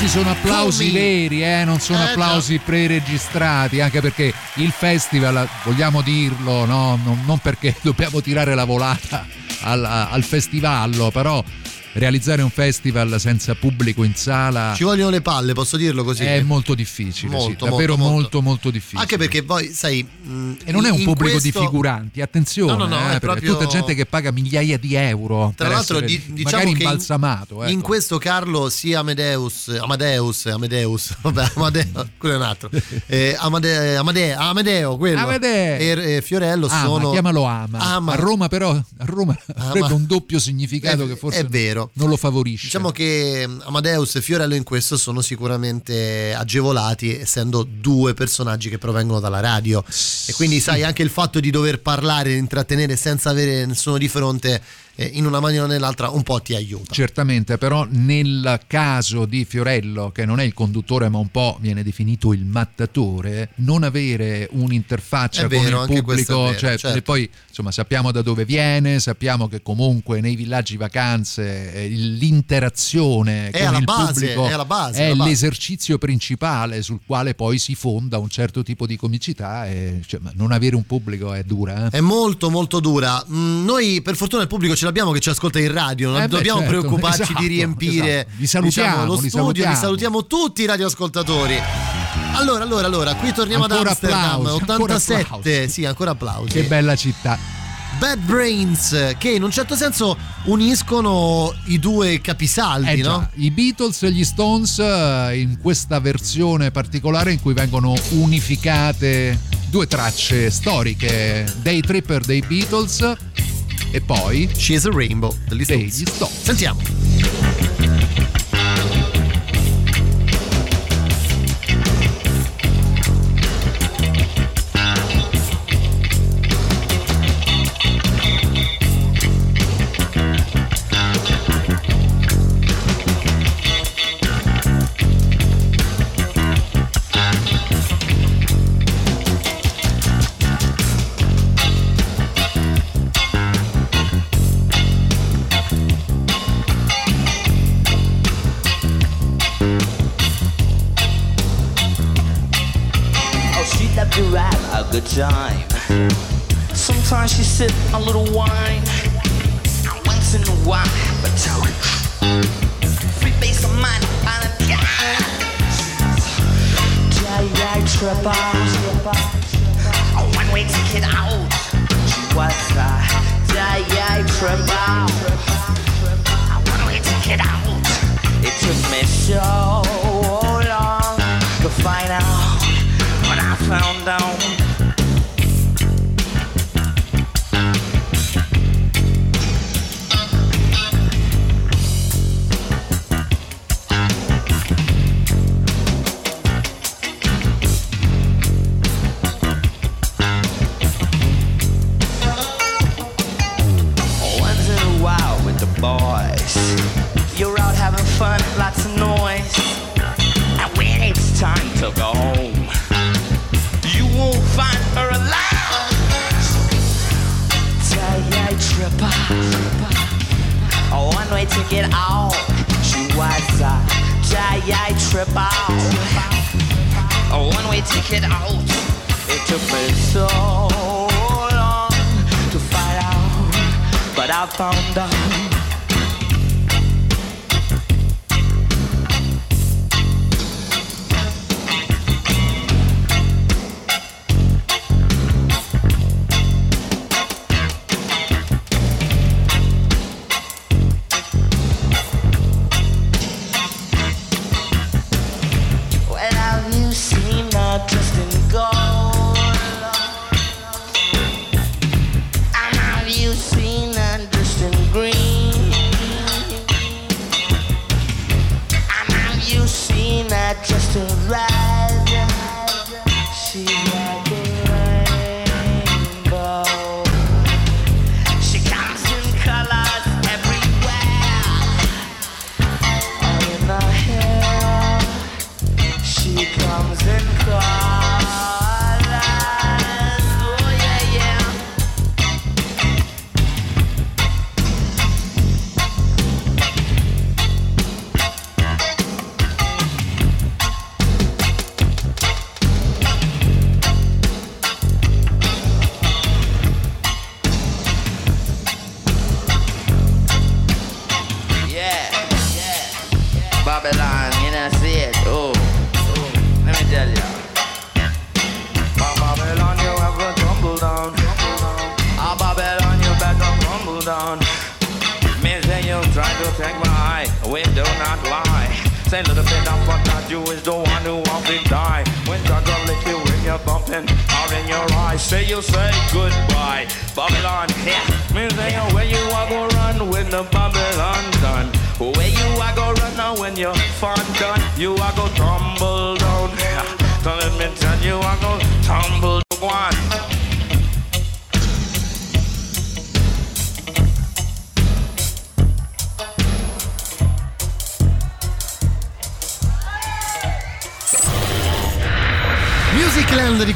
D: Questi sono applausi
C: Come?
D: veri, eh, non sono
C: Eh,
D: applausi preregistrati, anche perché il festival, vogliamo dirlo, no? non, non perché [LAUGHS] dobbiamo tirare la volata al, al festivallo, però realizzare un festival senza pubblico in sala
C: Ci vogliono le palle, posso dirlo così?
D: è molto difficile, sì,
C: Molto,
D: davvero
C: molto,
D: molto,
C: molto.
D: molto, difficile.
C: Anche perché poi, sai. mh,
D: E non è un
C: in
D: pubblico
C: questo-
D: di figuranti, attenzione,
C: No, no, no,
D: eh,
C: è proprio-
D: tutta gente che paga migliaia di euro
C: Tra l'altro,
D: essere
C: di- diciamo
D: magari
C: che in-
D: imbalsamato.
C: In
D: ecco.
C: questo Carlo sia Amadeus, Amadeus, Amadeus, [LAUGHS] vabbè, Amadeo, [LAUGHS] quello è un altro. Eh, Amade- Amade- Amedeo, quello.
D: Amedeo.
C: E, e Fiorello
D: Ama,
C: sono
D: chiamalo ama.
C: Ama.
D: A Roma però a Roma
C: Ama.
D: avrebbe un doppio significato
C: È-
D: che forse
C: è vero.
D: Non lo favorisce.
C: Diciamo che Amadeus e Fiorello in questo sono sicuramente agevolati, essendo due personaggi che provengono dalla radio. E quindi, sai, anche il fatto di dover parlare, intrattenere senza avere nessuno di fronte, in una maniera o nell'altra, un po' ti aiuta.
D: Certamente, però nel caso di Fiorello, che non è il conduttore ma un po' viene definito il mattatore, non avere un'interfaccia
C: È
D: con
C: vero,
D: il pubblico,
C: vero,
D: cioè,
C: certo.
D: poi insomma sappiamo da dove viene, sappiamo che comunque nei villaggi vacanze eh, l'interazione
C: È
D: con il
C: base,
D: pubblico
C: è base,
D: è l'esercizio principale sul quale poi si fonda un certo tipo di comicità e cioè, non avere un pubblico è dura. eh.
C: È molto molto dura. Mm, Noi per fortuna il pubblico ce l'abbiamo che ci ascolta in radio, non
D: Eh beh,
C: dobbiamo
D: certo,
C: preoccuparci
D: esatto,
C: di riempire
D: esatto. Vi salutiamo,
C: diciamo, lo studio,
D: salutiamo.
C: vi salutiamo tutti i radioascoltatori. Allora, allora, allora, qui torniamo ad
D: Ancora
C: Amsterdam,
D: applausi, ancora
C: 87,
D: applausi.
C: sì, ancora applausi.
D: Che bella città.
C: Bad Brains, che in un certo senso uniscono i due capisaldi,
D: Eh già,
C: no?
D: I Beatles e gli Stones eh, in questa versione particolare in cui vengono unificate due tracce storiche, Day Tripper dei Beatles e poi
C: She's a Rainbow degli
D: degli
C: Stones.
D: Stones.
C: Sentiamo.
L: Good time. Sometimes she sip a little wine. Once in a while, but free base of mind on a J.I. Tripper. A one way ticket out. She was a J.I. Tripper. A one way ticket out. It took me so long to find out when I found out. Found out.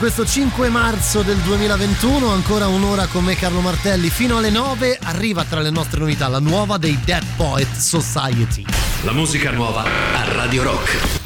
C: Questo 5 marzo del 2021, ancora un'ora con me Carlo Martelli fino alle 9 arriva tra le nostre novità la nuova dei Dead Poet Society.
A: La musica nuova a Radio Rock.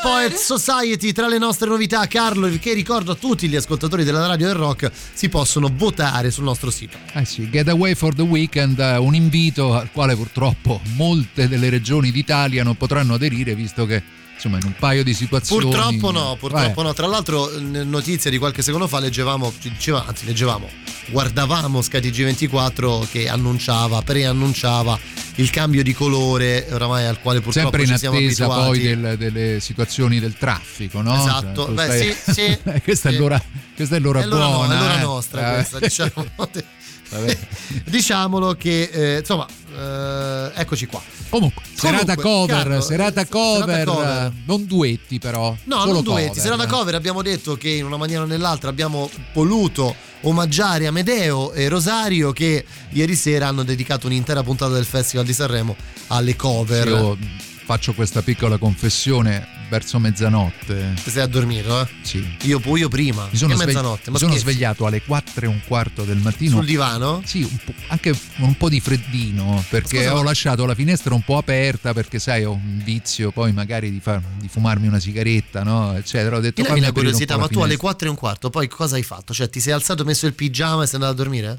C: Poet Society tra le nostre novità. Carlo, che ricordo a tutti gli ascoltatori della radio del rock, si possono votare sul nostro sito.
D: Eh sì, Getaway for the Weekend, eh, un invito al quale purtroppo molte delle regioni d'Italia non potranno aderire visto che insomma in un paio di situazioni
C: Purtroppo no, purtroppo
D: Eh,
C: no. Tra l'altro, notizia di qualche secondo fa, leggevamo, diceva, anzi leggevamo, guardavamo SkyTG 24 che annunciava, preannunciava il cambio di colore, oramai al quale purtroppo
D: sempre in
C: ci siamo
D: attesa poi del- delle situazioni del traffico, no?
C: Esatto,
D: tu
C: beh, sì, sì, [LAUGHS]
D: questa,
C: sì.
D: È l'ora, questa è l'ora
C: È l'ora, no-
D: buona.
C: è l'ora
D: eh.
C: nostra
D: Eh.
C: questa, diciamo. [LAUGHS] [LAUGHS] Diciamolo che, eh, insomma, eh, eccoci qua.
D: Comunque, serata
C: Comunque,
D: cover,
C: Carlo,
D: serata cover,
C: serata cover.
D: non duetti però.
C: No, non duetti,
D: cover.
C: serata cover abbiamo detto che in una maniera o nell'altra abbiamo voluto omaggiare Amedeo e Rosario che ieri sera hanno dedicato un'intera puntata del Festival di Sanremo alle cover.
D: Io faccio questa piccola confessione verso mezzanotte.
C: Ti sei addormito, eh?
D: Sì.
C: Io, pu- io prima,
D: Mi sono, svegli-
C: mezzanotte,
D: mi sono svegliato alle 4 e un quarto del mattino.
C: sul divano?
D: Sì, un anche un po' di freddino perché
C: Scusa,
D: ho
C: ma-
D: lasciato la finestra un po' aperta perché sai ho un vizio poi magari di, far- di fumarmi una sigaretta no eccetera ho detto fammi
C: la curiosità, ma
D: la
C: tu alle
D: finestra.
C: 4 e un quarto, poi cosa hai fatto? Cioè, ti sei alzato, messo il pigiama e sei andato a dormire?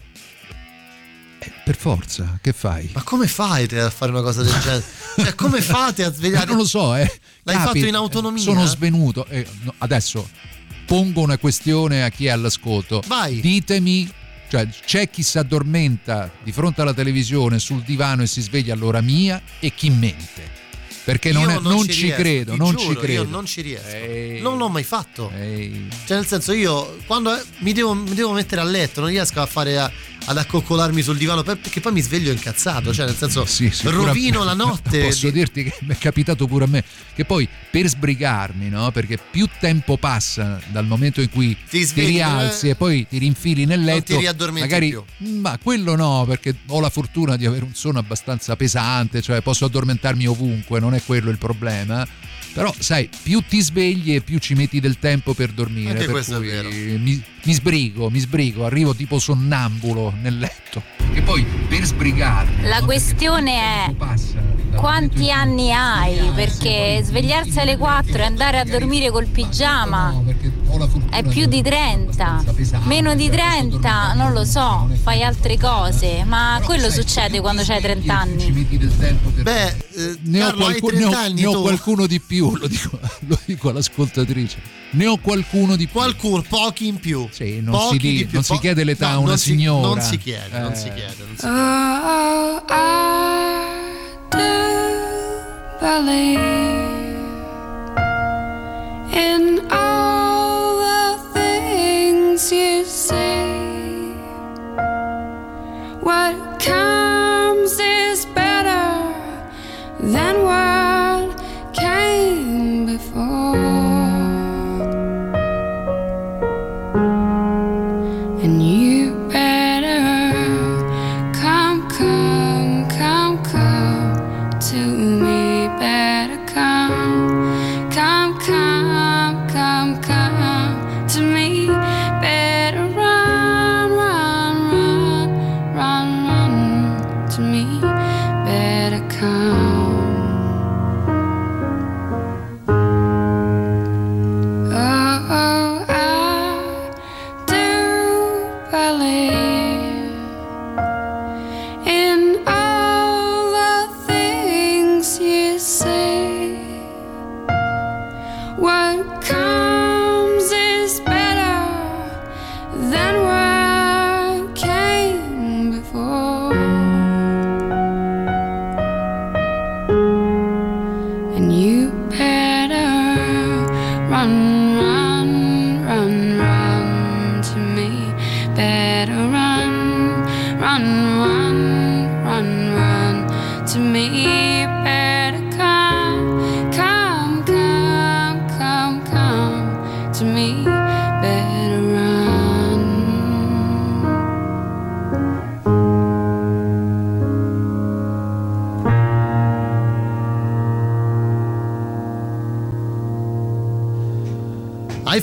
D: Per forza che fai?
C: Ma come fai a fare una cosa del [LAUGHS] genere? Cioè, come fate a svegliare?
D: non lo so eh
C: L'hai
D: Capita,
C: fatto in autonomia?
D: sono svenuto eh, no, adesso pongo una questione a chi è all'ascolto
C: Vai.
D: ditemi cioè c'è chi si addormenta di fronte alla televisione sul divano e si sveglia all'ora mia e chi mente perché non, è- non
C: ci
D: ci
C: riesco,
D: credo non
C: giuro,
D: ci credo
C: Io non ci riesco.
D: Ehi.
C: Non l'ho mai fatto.
D: Ehi.
C: Cioè, nel senso, io quando mi devo, mi devo mettere a letto, non riesco a fare a, ad accoccolarmi sul divano per- perché poi mi sveglio incazzato, cioè nel senso rovino la notte. [LAUGHS]
D: Posso dirti che mi è capitato pure a me che poi per sbrigarmi, no? Perché più tempo passa dal momento in cui
C: Ti
D: ti,
C: svegli,
D: rialzi
C: eh,
D: e poi ti rinfili nel letto,
C: ti riaddormenti
D: magari
C: più.
D: ma quello no, perché ho la fortuna di avere un sonno abbastanza pesante, cioè posso addormentarmi ovunque, non è quello il problema. Però sai, più ti svegli e più ci metti del tempo per dormire.
C: Anche
D: per
C: questo è vero.
D: Mi, mi sbrigo, mi sbrigo, arrivo tipo sonnambulo nel letto. E poi per sbrigarmi.
M: La
D: no?
M: questione è quanti anni hai? Perché svegliarsi alle 4 e andare a dormire col pigiama è più di 30, meno di 30 non lo so, fai altre cose, ma quello succede quando hai 30 anni.
C: Beh, eh,
D: ne ho,
C: Carlo, hai
D: qualcu- ne
C: 30
D: ho-
C: anni
D: ne ho qualcuno di più, lo dico, [LAUGHS] lo dico all'ascoltatrice. Ne ho qualcuno di più.
C: Qualcuno, pochi in più.
D: Sì, non,
C: Pochi
D: si, di-
C: di più,
D: non si
C: po-
D: chiede l'età
C: no,
D: a una
C: non si-
D: signora.
C: non si chiede, non si
D: Eh.
C: chiede. non si-
N: Oh, I do believe in all the things you say. What comes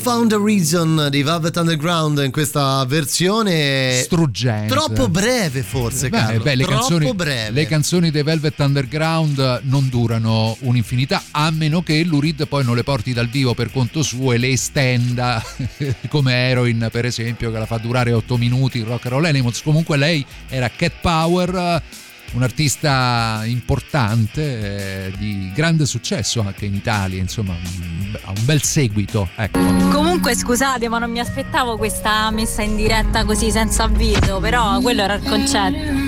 C: found a reason di Velvet Underground in questa versione
D: struggente.
C: Troppo breve forse,
D: Beh,
C: Carlo.
D: beh, le,
C: Troppo
D: canzoni,
C: breve.
D: le canzoni dei Velvet Underground non durano un'infinità, a meno che Lurid poi non le porti dal vivo per conto suo e le estenda, [LAUGHS] come Heroin per esempio, che la fa durare 8 minuti, Rock and Roll Animals. Comunque lei era Cat Power, un artista importante, eh, di grande successo anche in Italia, insomma, ha un bel seguito. Ecco.
M: Comunque scusate, ma non mi aspettavo questa messa in diretta così senza avviso, però quello era il concetto.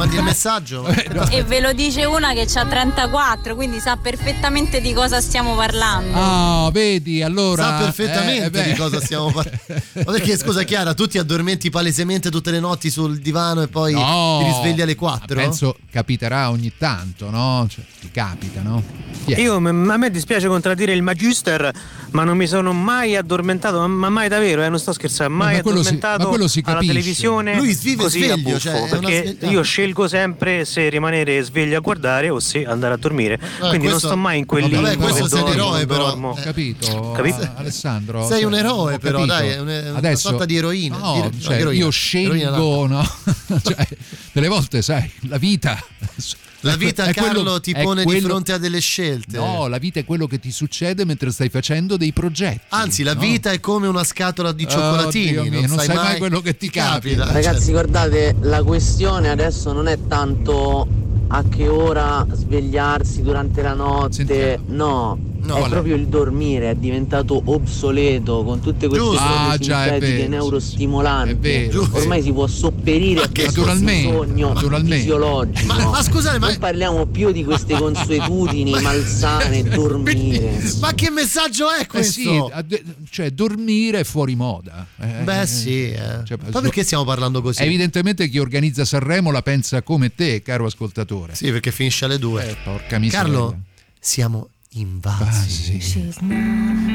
C: Mandi il messaggio. [LAUGHS]
M: E ve lo dice una che ha 34, quindi sa perfettamente di cosa stiamo parlando.
D: Ah, vedi, allora...
C: Sa perfettamente
D: eh, beh.
C: di cosa stiamo parlando. [LAUGHS] Ma perché scusa Chiara, tu ti addormenti palesemente tutte le notti sul divano e poi
D: No,
C: ti risvegli alle 4?
D: Penso capiterà ogni tanto, no? Cioè, ti capita, no?
O: Io, a me dispiace contraddire il Magister, ma non mi sono mai addormentato, ma, ma mai davvero, eh, non sto scherzando, mai
D: ma quello si-
O: addormentato
D: ma si
O: alla televisione
C: Lui vive
O: così a
C: sveglio,
O: buffo,
C: cioè,
O: perché
C: sveglia-
O: io scelgo sempre se rimanere sveglio a guardare o se andare a dormire. Quindi non
C: questo-
O: sto mai in quel
C: Vabbè,
O: limbo
C: questo sei un eroe,
O: non
C: però. Eh.
D: Capito?
O: Capito?
D: Alessandro?
C: Sei un
D: Cioè,
C: eroe, però,
D: capito.
C: dai, è un- è una
D: Adesso,
C: sorta di eroina.
D: No,
C: Di- no,
D: cioè,
C: eroina.
D: io scelgo, no? [LAUGHS] cioè, delle volte, sai, la vita. [LAUGHS]
C: La vita, [LAUGHS]
D: è quello-
C: Carlo, ti
D: è
C: pone di
D: quello-
C: fronte a delle scelte.
D: No, la vita è quello che ti succede mentre stai facendo dei progetti.
C: Anzi, la
D: no?
C: vita è come una scatola di cioccolatini.
D: Oddio mio, non sai mai quello che ti capita.
P: Ragazzi, guardate, la questione adesso non è tanto a che ora svegliarsi durante la notte, no.
C: No,
P: è
C: è?
P: proprio il dormire, è diventato obsoleto con tutte queste
C: Giusto.
P: droghe
D: Ah, già, è
P: sintetiche
D: vero,
P: neurostimolanti.
D: è vero,
P: Ormai si può sopperire a questo
D: Naturalmente,
P: bisogno
D: naturalmente.
P: fisiologico.
C: Ma, ma scusate, ma,
P: Non parliamo più di queste consuetudini malsane, [LAUGHS] dormire.
C: ma che messaggio è
D: Eh
C: questo?
D: sì, a- de- cioè dormire è fuori moda. Eh,
C: Beh
D: eh,
C: sì, eh.
D: cioè,
C: ma perché stiamo parlando così?
D: Evidentemente chi organizza Sanremo la pensa come te, caro ascoltatore.
C: Sì, perché finisce alle due.
D: Eh, porca miseria.
C: Carlo, siamo invasi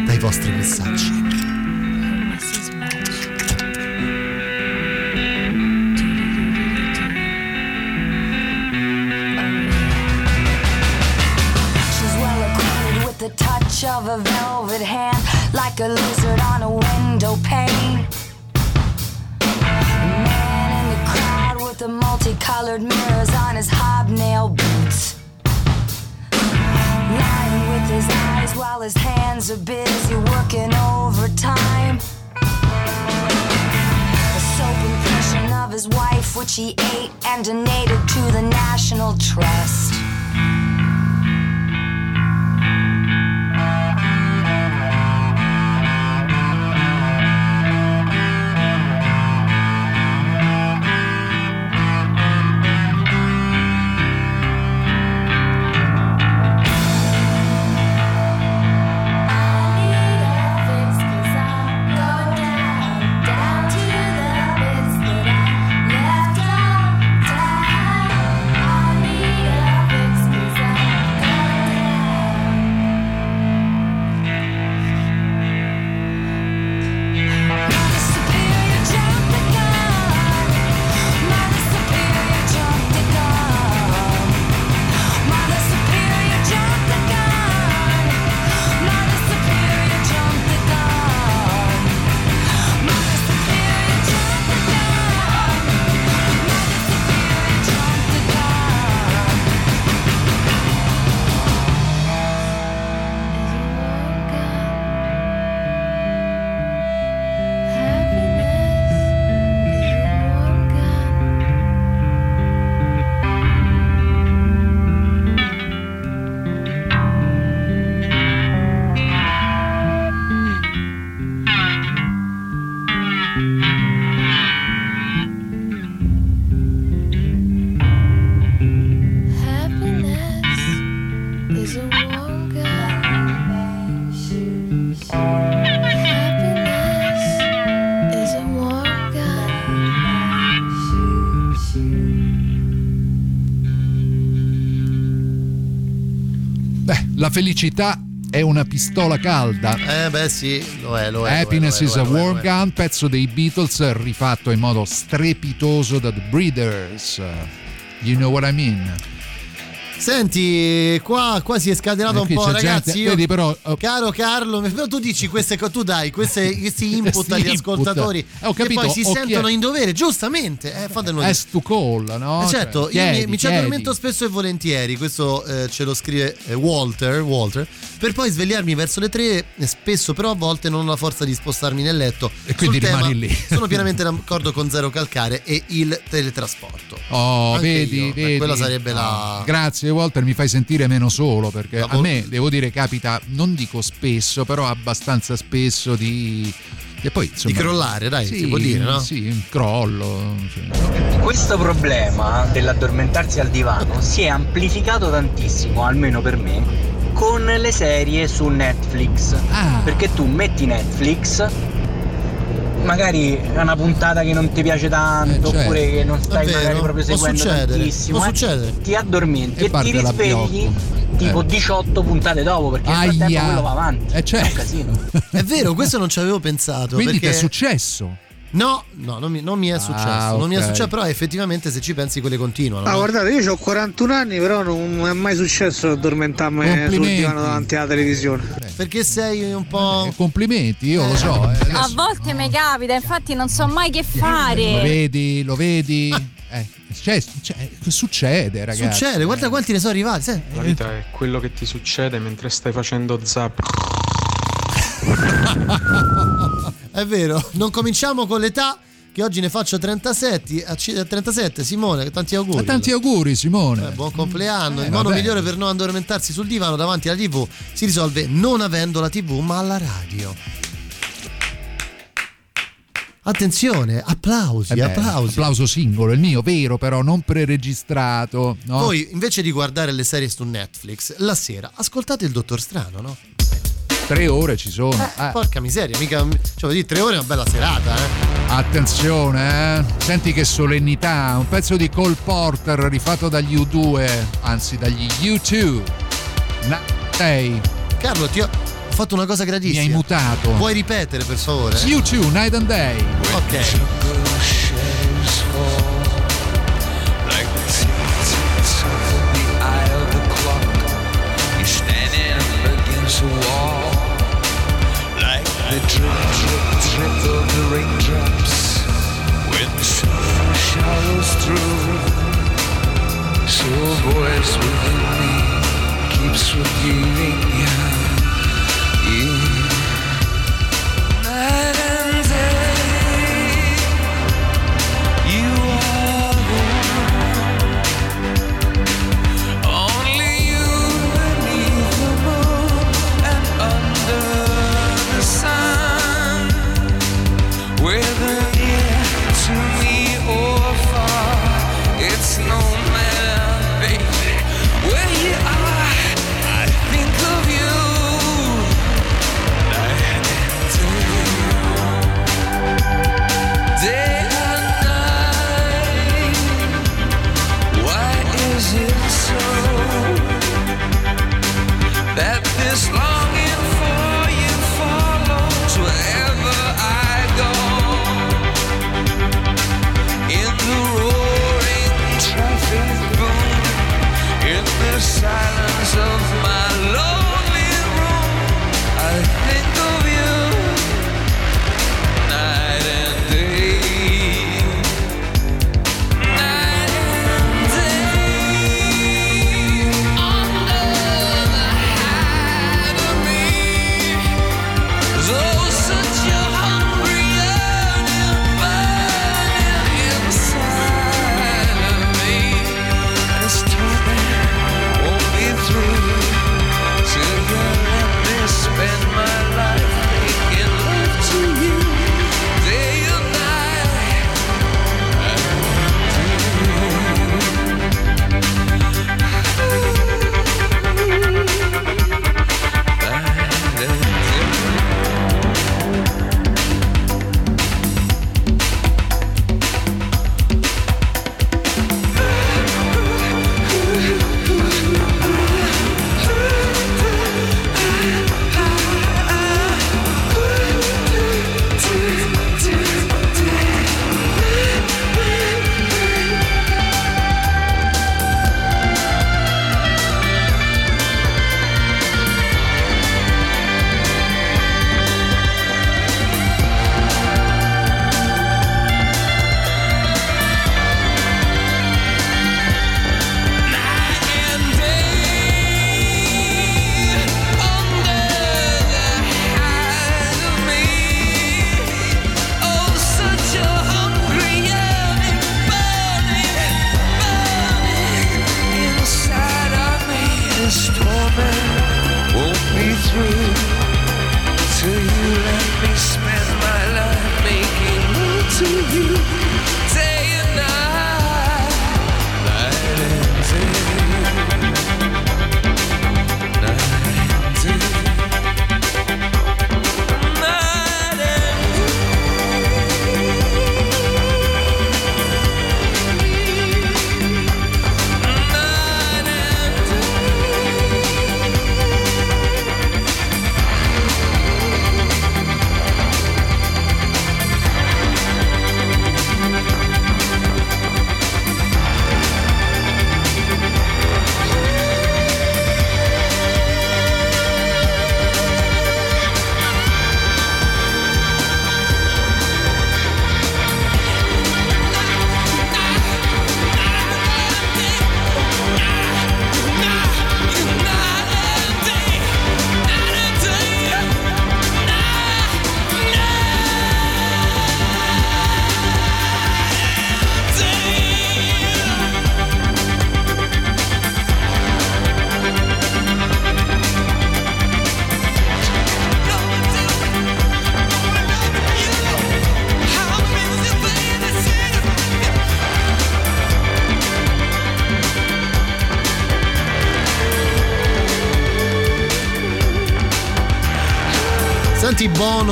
C: dai vostri messaggi.
Q: Of a velvet hand, like a lizard on a window pane. Man in the crowd with the multicolored mirrors on his hobnail boots. Lying with his eyes while his hands are busy working overtime. A soap impression of his wife, which he ate and donated to the National Trust.
D: Felicità è una pistola calda.
C: Eh beh sì, lo è, lo è.
D: Happiness
C: lo è,
D: is
C: lo
D: a
C: è, lo è,
D: War. Gun, pezzo dei Beatles rifatto in modo strepitoso da The Breeders. You know what I mean?
C: Senti, qua, qua si è scatenato
D: Eh,
C: un po', ragazzi.
D: gente-
C: io-
D: vedi però, oh.
C: Caro Carlo, però tu dici queste cose, tu dai queste- [LAUGHS] questi input agli
D: input.
C: ascoltatori
D: Eh, ho capito,
C: che poi si sentono in dovere, giustamente. Eh, fatelo.
D: As to call, no?
C: Eh, certo,
D: Cioè,
C: io mi-
D: chiedi,
C: mi, ci
D: chiedi.
C: addormento spesso e volentieri, questo eh, ce lo scrive eh, Walter, Walter, per poi svegliarmi verso le tre, e spesso però a volte non ho la forza di spostarmi nel letto.
D: E quindi
C: Sul
D: rimani
C: tema
D: lì. [LAUGHS]
C: Sono pienamente d'accordo con Zero Calcare e il teletrasporto.
D: Oh,
C: Anche
D: vedi,
C: io.
D: Vedi.
C: quella sarebbe la...
D: Ah, Grazie Walter, mi fai sentire meno solo perché a me, devo dire, capita, non dico spesso, però abbastanza spesso di... E poi, insomma,
C: Di crollare, dai,
D: sì,
C: si può dire, no?
D: Sì, un crollo. cioè.
R: Questo problema dell'addormentarsi al divano si è amplificato tantissimo, almeno per me, con le serie su Netflix.
D: Ah.
R: Perché tu metti Netflix, magari è una puntata che non ti piace tanto,
C: Eh, certo.
R: oppure che non stai magari proprio
C: può
R: seguendo
C: succedere,
R: tantissimo,
C: può
R: eh,
C: succedere.
R: ti addormenti
D: E
R: e, ti risvegli tipo
D: Eh.
R: 18 puntate dopo, perché nel frattempo
D: Aia.
R: quello va avanti.
D: Eh, certo.
R: È un casino. [LAUGHS]
C: È vero, questo non ci avevo pensato.
D: Quindi ti
C: perché...
D: è successo?
C: No, no, non mi, non mi è successo.
D: Ah,
C: Non mi è successo, però effettivamente se ci pensi quelle continuano.
K: Ah,
C: no?
K: guardate, io ho 41 anni, però non è mai successo addormentarmi sul divano davanti alla televisione.
C: Perché sei un po'.
D: complimenti, io lo so. eh,
M: A volte mi capita, infatti non so mai che fare.
D: Lo vedi, lo vedi? Eh, cioè, cioè, succede, ragazzi.
C: Succede, guarda quanti ne sono arrivati. sai.
S: La vita è quello che ti succede mentre stai facendo zap. [LAUGHS]
C: È vero, [LAUGHS] non cominciamo con l'età, che oggi ne faccio 37. A ci- a 37, Simone, tanti auguri.
D: Ma tanti auguri Simone.
C: Eh, buon compleanno.
D: Eh,
C: Il modo migliore per non addormentarsi sul divano davanti alla TV si risolve non avendo la TV ma alla radio. Attenzione, applausi,
D: Eh beh,
C: applausi.
D: applauso singolo, il mio vero però, non preregistrato. No?
C: Voi invece di guardare le serie su Netflix, la sera ascoltate il Dottor Strano, no?
D: Tre ore ci sono. Eh,
C: Porca miseria, mica. Cioè, vuol dire, tre ore è una bella serata, eh.
D: Attenzione, eh. Senti che solennità, un pezzo di Cole Porter rifatto dagli U2, anzi dagli U2. Na- sei,
C: Carlo, ti ho fatto una cosa
D: mi
C: gradissima.
D: hai mutato.
C: Puoi ripetere, per favore?
D: U2, Night and Day.
C: Ok.
T: A voice within me keeps repeating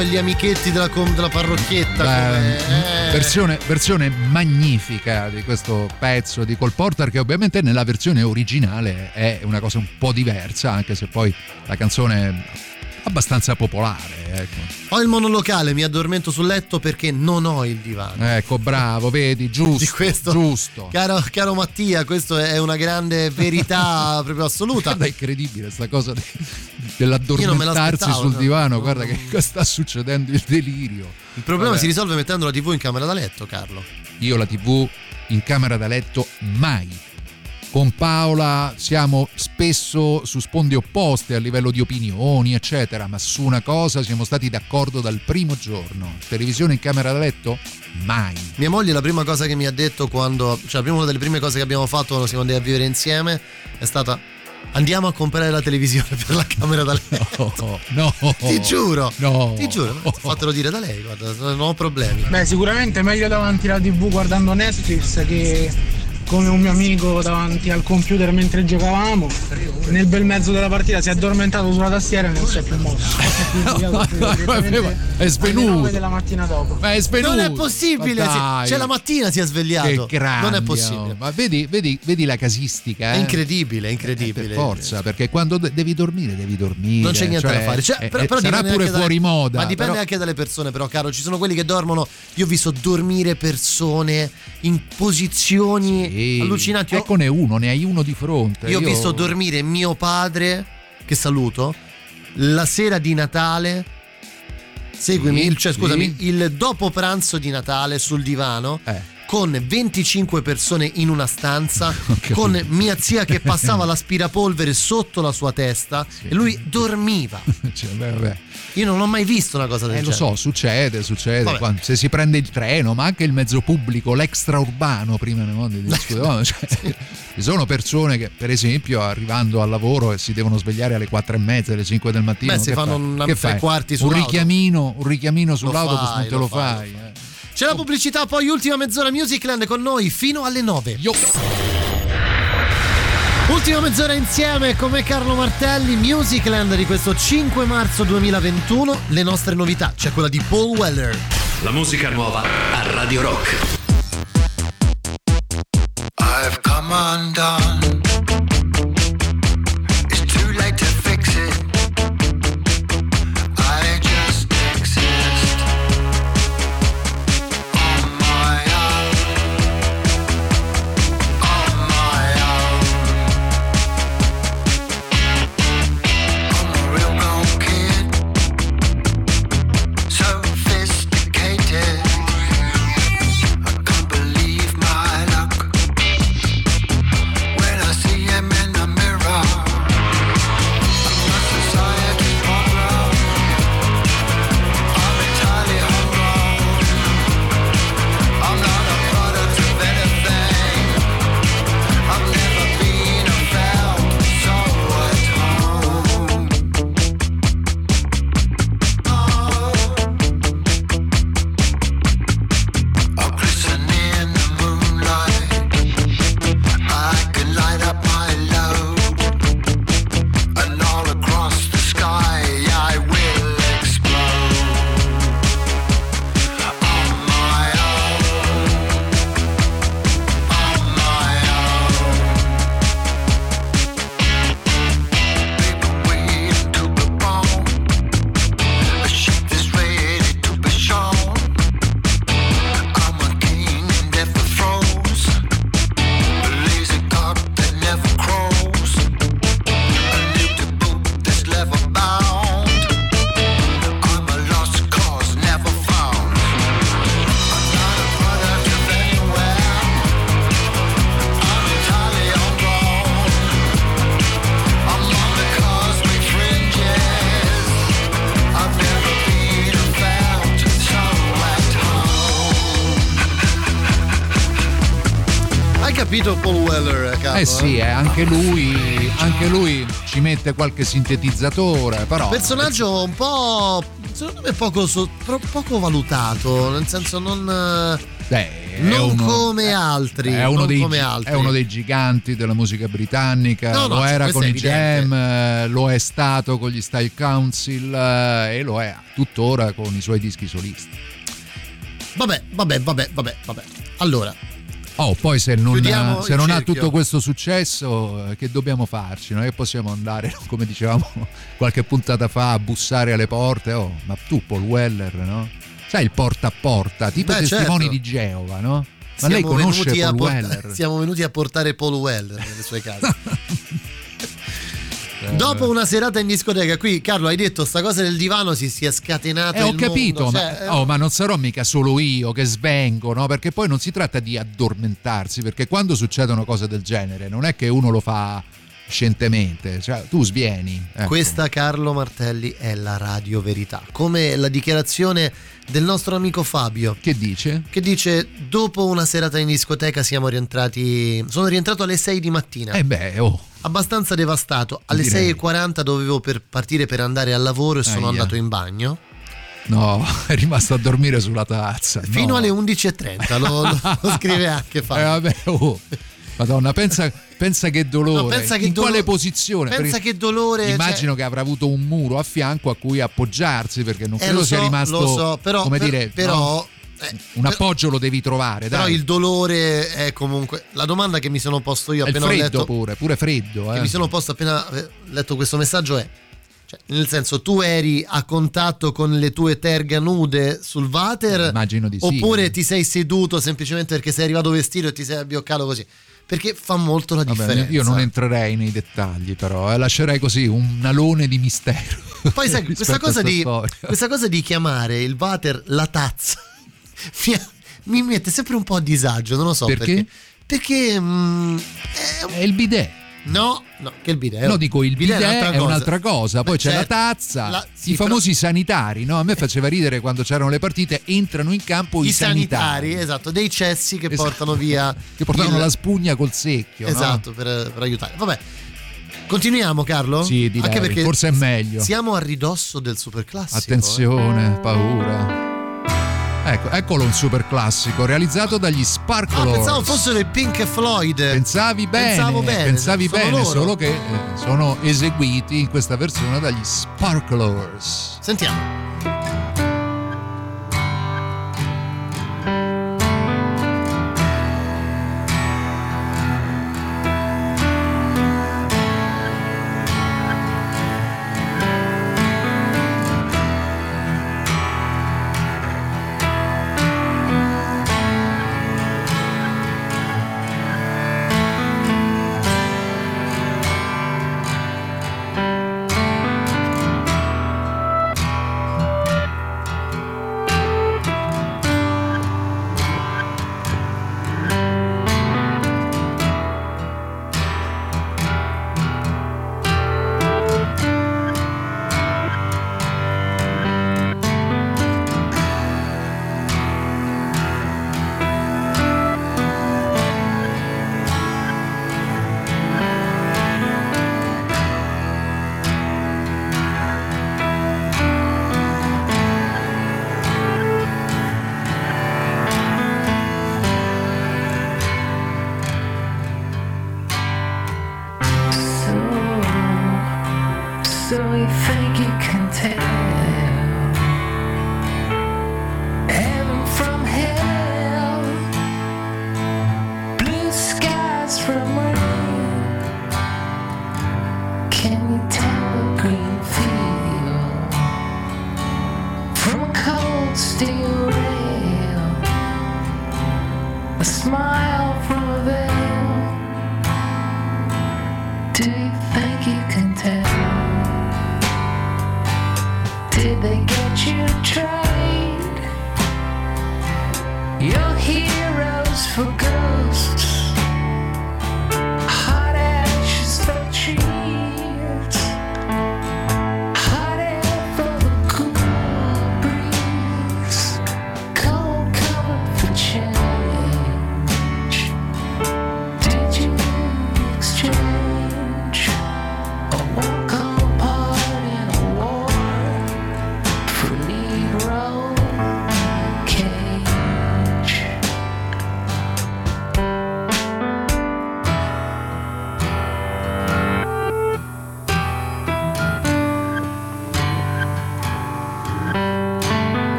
C: E gli amichetti della, com- della parrocchietta. come-
D: Beh,
C: eh.
D: versione, versione magnifica di questo pezzo di Cole Porter che ovviamente nella versione originale è una cosa un po' diversa anche se poi la canzone è abbastanza popolare ecco.
C: Ho il monolocale, mi addormento sul letto perché non ho il divano.
D: Ecco, bravo, vedi, [LAUGHS] giusto.
C: Di questo,
D: giusto.
C: Caro, caro Mattia, questa è una grande verità [LAUGHS] proprio assoluta.
D: È incredibile sta cosa di- dell'addormentarsi sul
C: no.
D: divano. Guarda che sta succedendo il delirio.
C: Il problema
D: Vabbè.
C: si risolve mettendo la TV in camera da letto, Carlo.
D: Io la TV in camera da letto mai. Con Paola siamo spesso su sponde opposte a livello di opinioni, eccetera, ma su una cosa siamo stati d'accordo dal primo giorno. Televisione in camera da letto? Mai.
C: Mia moglie la prima cosa che mi ha detto quando, cioè una delle prime cose che abbiamo fatto quando siamo andati a vivere insieme è stata andiamo a comprare la televisione per la camera da letto.
D: No,
C: Ti giuro.
D: No.
C: Ti giuro, fatelo dire da lei, guarda, non ho problemi.
U: Beh, sicuramente è meglio davanti alla TV guardando Netflix che come un mio amico davanti al computer mentre giocavamo. Nel bel mezzo della partita si è addormentato sulla tastiera e non si è più mosso. [LAUGHS]
D: È svenuto.
U: Alle 9 della mattina dopo.
D: Ma è svenuto.
C: Non è possibile,
D: dai.
C: Cioè la mattina si è svegliato.
D: Che grande,
C: non è possibile.
D: oh. Ma vedi, vedi, vedi la casistica?
C: È
D: eh?
C: incredibile, è
D: Eh,
C: incredibile.
D: per forza, perché quando de- devi dormire, devi dormire.
C: Non c'è niente
D: cioè,
C: da fare. Cioè,
D: eh,
C: però,
D: eh,
C: però
D: sarà pure fuori
C: dalle-
D: moda.
C: Ma dipende
D: però-
C: anche dalle persone, però, caro. Ci sono quelli che dormono. Io ho visto dormire persone in posizioni
D: Sì.
C: Allucinanti. Io-
D: Eccone uno, ne hai uno di fronte.
C: Io ho visto dormire mio padre, che saluto, la sera di Natale. Seguimi,
D: Sì,
C: il- cioè
D: sì.
C: scusami, il dopo pranzo di Natale sul divano.
D: Eh.
C: Con 25 persone in una stanza, [LAUGHS] con mia zia che passava [LAUGHS] l'aspirapolvere sotto la sua testa e lui dormiva. [LAUGHS]
D: Cioè, beh, vabbè.
C: Io non ho mai visto una cosa del
D: Eh, lo
C: genere.
D: so, succede, succede. Quando- se si prende il treno, ma anche il mezzo pubblico, l'extraurbano, prima [LAUGHS] no, di discutevamo, cioè, ci sono persone che, per esempio, arrivando al lavoro e si devono svegliare alle 4 e mezza, alle 5 del mattino.
C: Beh, si fanno una-
D: Che fai?
C: quarti
D: un
C: sull'auto.
D: richiamino, un richiamino sull'autobus non te
C: lo
D: lo
C: fai,
D: fai. eh.
C: C'è la pubblicità, poi ultima mezz'ora Musicland con noi fino alle 9. Ultima mezz'ora insieme con me Carlo Martelli, Musicland di questo 5 marzo 2021. Le nostre novità, c'è quella di Paul Weller.
A: La musica nuova a Radio Rock.
V: I've come undone.
D: Eh sì, eh, anche lui, anche lui ci mette qualche sintetizzatore, però.
C: Personaggio un po'. secondo me poco, so- poco valutato, nel senso non, eh,
D: Beh,
C: non
D: uno-
C: come altri.
D: È uno, dei,
C: come altri.
D: è uno dei giganti della musica britannica,
C: No, no,
D: lo era con i. Jam, eh, lo è stato con gli Style Council eh, e lo è tuttora con i suoi dischi solisti.
C: Vabbè, vabbè, vabbè, vabbè, vabbè. Allora,
D: Oh, poi se non, se non ha tutto questo successo, eh, che dobbiamo farci? Non è che possiamo andare, [LAUGHS] come dicevamo [LAUGHS] qualche puntata fa, a bussare alle porte. Oh, ma tu, Paul Weller, no? Sai il porta a porta, tipo
C: Beh,
D: testimoni
C: certo.
D: di Geova, no? Ma
C: siamo
D: lei conosce Paul
C: porta-
D: Weller?
C: siamo venuti a portare Paul Weller nelle sue case. [LAUGHS] Dopo una serata in discoteca, qui Carlo hai detto sta cosa del divano si sia scatenata
D: Eh, ho capito,
C: mondo,
D: ma,
C: cioè,
D: oh, ma non sarò mica solo io che svengo, no? Perché poi non si tratta di addormentarsi, perché quando succedono cose del genere non è che uno lo fa scientemente, cioè tu svieni. ecco.
C: Questa Carlo Martelli è la radio verità, come la dichiarazione del nostro amico Fabio.
D: Che dice?
C: Che dice dopo una serata in discoteca siamo rientrati sono rientrato alle 6 di mattina.
D: Eh beh, oh.
C: Abbastanza devastato. Alle
D: Direi.
C: 6.40 dovevo per partire per andare al lavoro e sono
D: Aia.
C: andato in bagno.
D: No, [LAUGHS] è rimasto a dormire sulla tazza.
C: Fino
D: no.
C: alle 11.30 lo, lo- lo scrive anche [LAUGHS]
D: Eh,
C: Fabio.
D: vabbè, oh. Madonna, pensa, pensa che dolore.
C: No, pensa che
D: In
C: dolo-
D: quale posizione?
C: pensa
D: Perché
C: che dolore,
D: Immagino
C: cioè-
D: che avrà avuto un muro a fianco a cui appoggiarsi perché non
C: Eh,
D: credo
C: lo
D: sia
C: so,
D: rimasto.
C: lo so, però-
D: come
C: per-
D: dire,
C: però-
D: no? un appoggio lo devi trovare.
C: Però
D: dai.
C: il dolore è comunque. La domanda che mi sono posto io
D: È
C: appena ho
D: freddo
C: letto.
D: pure, pure freddo.
C: Che
D: eh.
C: mi sono posto appena eh, letto questo messaggio è. cioè, nel senso, tu eri a contatto con le tue terga nude sul water?
D: Immagino di sì.
C: Oppure ti sei seduto semplicemente perché sei arrivato vestito e ti sei abbioccato così? Perché fa molto la
D: Vabbè,
C: differenza.
D: io non entrerei nei dettagli, però eh, lascerei così un alone di mistero. [LAUGHS]
C: Poi sai, [LAUGHS] questa cosa, di, questa cosa di chiamare il water la tazza [LAUGHS] mi, mette sempre un po' a disagio, non lo so
D: Perché?
C: perché. Perché mm,
D: è il bidet.
C: No, no, che il bidet.
D: No, dico il bidet è
C: cosa.
D: un'altra cosa, poi c'è
C: certo,
D: la tazza,
C: la- sì,
D: i
C: però-
D: famosi sanitari, no? A me faceva ridere quando c'erano le partite, entrano in campo i,
C: i sanitari, esatto, dei cessi che
D: Esatto.
C: portano via [LAUGHS]
D: che portavano
C: il-
D: la spugna col secchio, no?
C: Esatto, per, per aiutare. Vabbè. Continuiamo Carlo?
D: Sì, direi,
C: Anche perché
D: forse è meglio.
C: Siamo a ridosso del super classico.
D: Attenzione, paura. Ecco, eccolo un super classico realizzato dagli
C: Ah,
D: Sparklers.
C: pensavo fossero i Pink Floyd.
D: Pensavi bene,
C: Pensavo bene.
D: pensavi bene,
C: loro.
D: solo che eh, sono eseguiti in questa versione dagli Sparklers.
C: Sentiamo.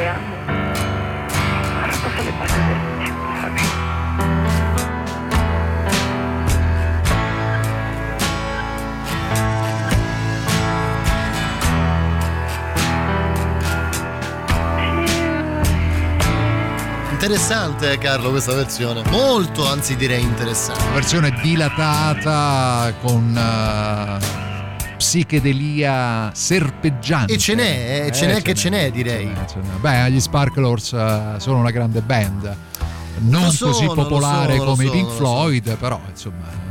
W: creando. Ora posso le parole del
C: interessante Carlo questa versione molto anzi direi interessante
D: versione dilatata con uh psichedelia serpeggiante.
C: E ce n'è, eh, eh ce n'è eh, che ce n'è, n'è direi.
D: Ce n'è, ce n'è. Beh, gli Sparklers eh, sono una grande band, non
C: sono,
D: così popolare
C: sono,
D: come i Pink Floyd, so. però insomma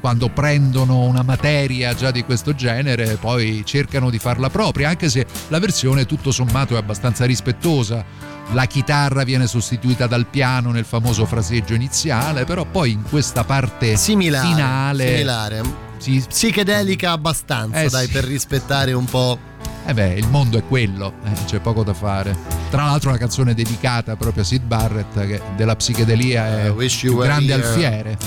D: quando prendono una materia già di questo genere poi cercano di farla propria, anche se la versione tutto sommato è abbastanza rispettosa. La chitarra viene sostituita dal piano nel famoso fraseggio iniziale, però poi in questa parte
C: similare,
D: finale
C: similare psichedelica abbastanza,
D: eh,
C: dai,
D: sì.
C: per rispettare un po'.
D: Eh beh, il mondo è quello, eh, c'è poco da fare. Tra l'altro una canzone dedicata proprio a Sid Barrett che della psichedelia è
C: eh, un
D: grande
C: here.
D: alfiere.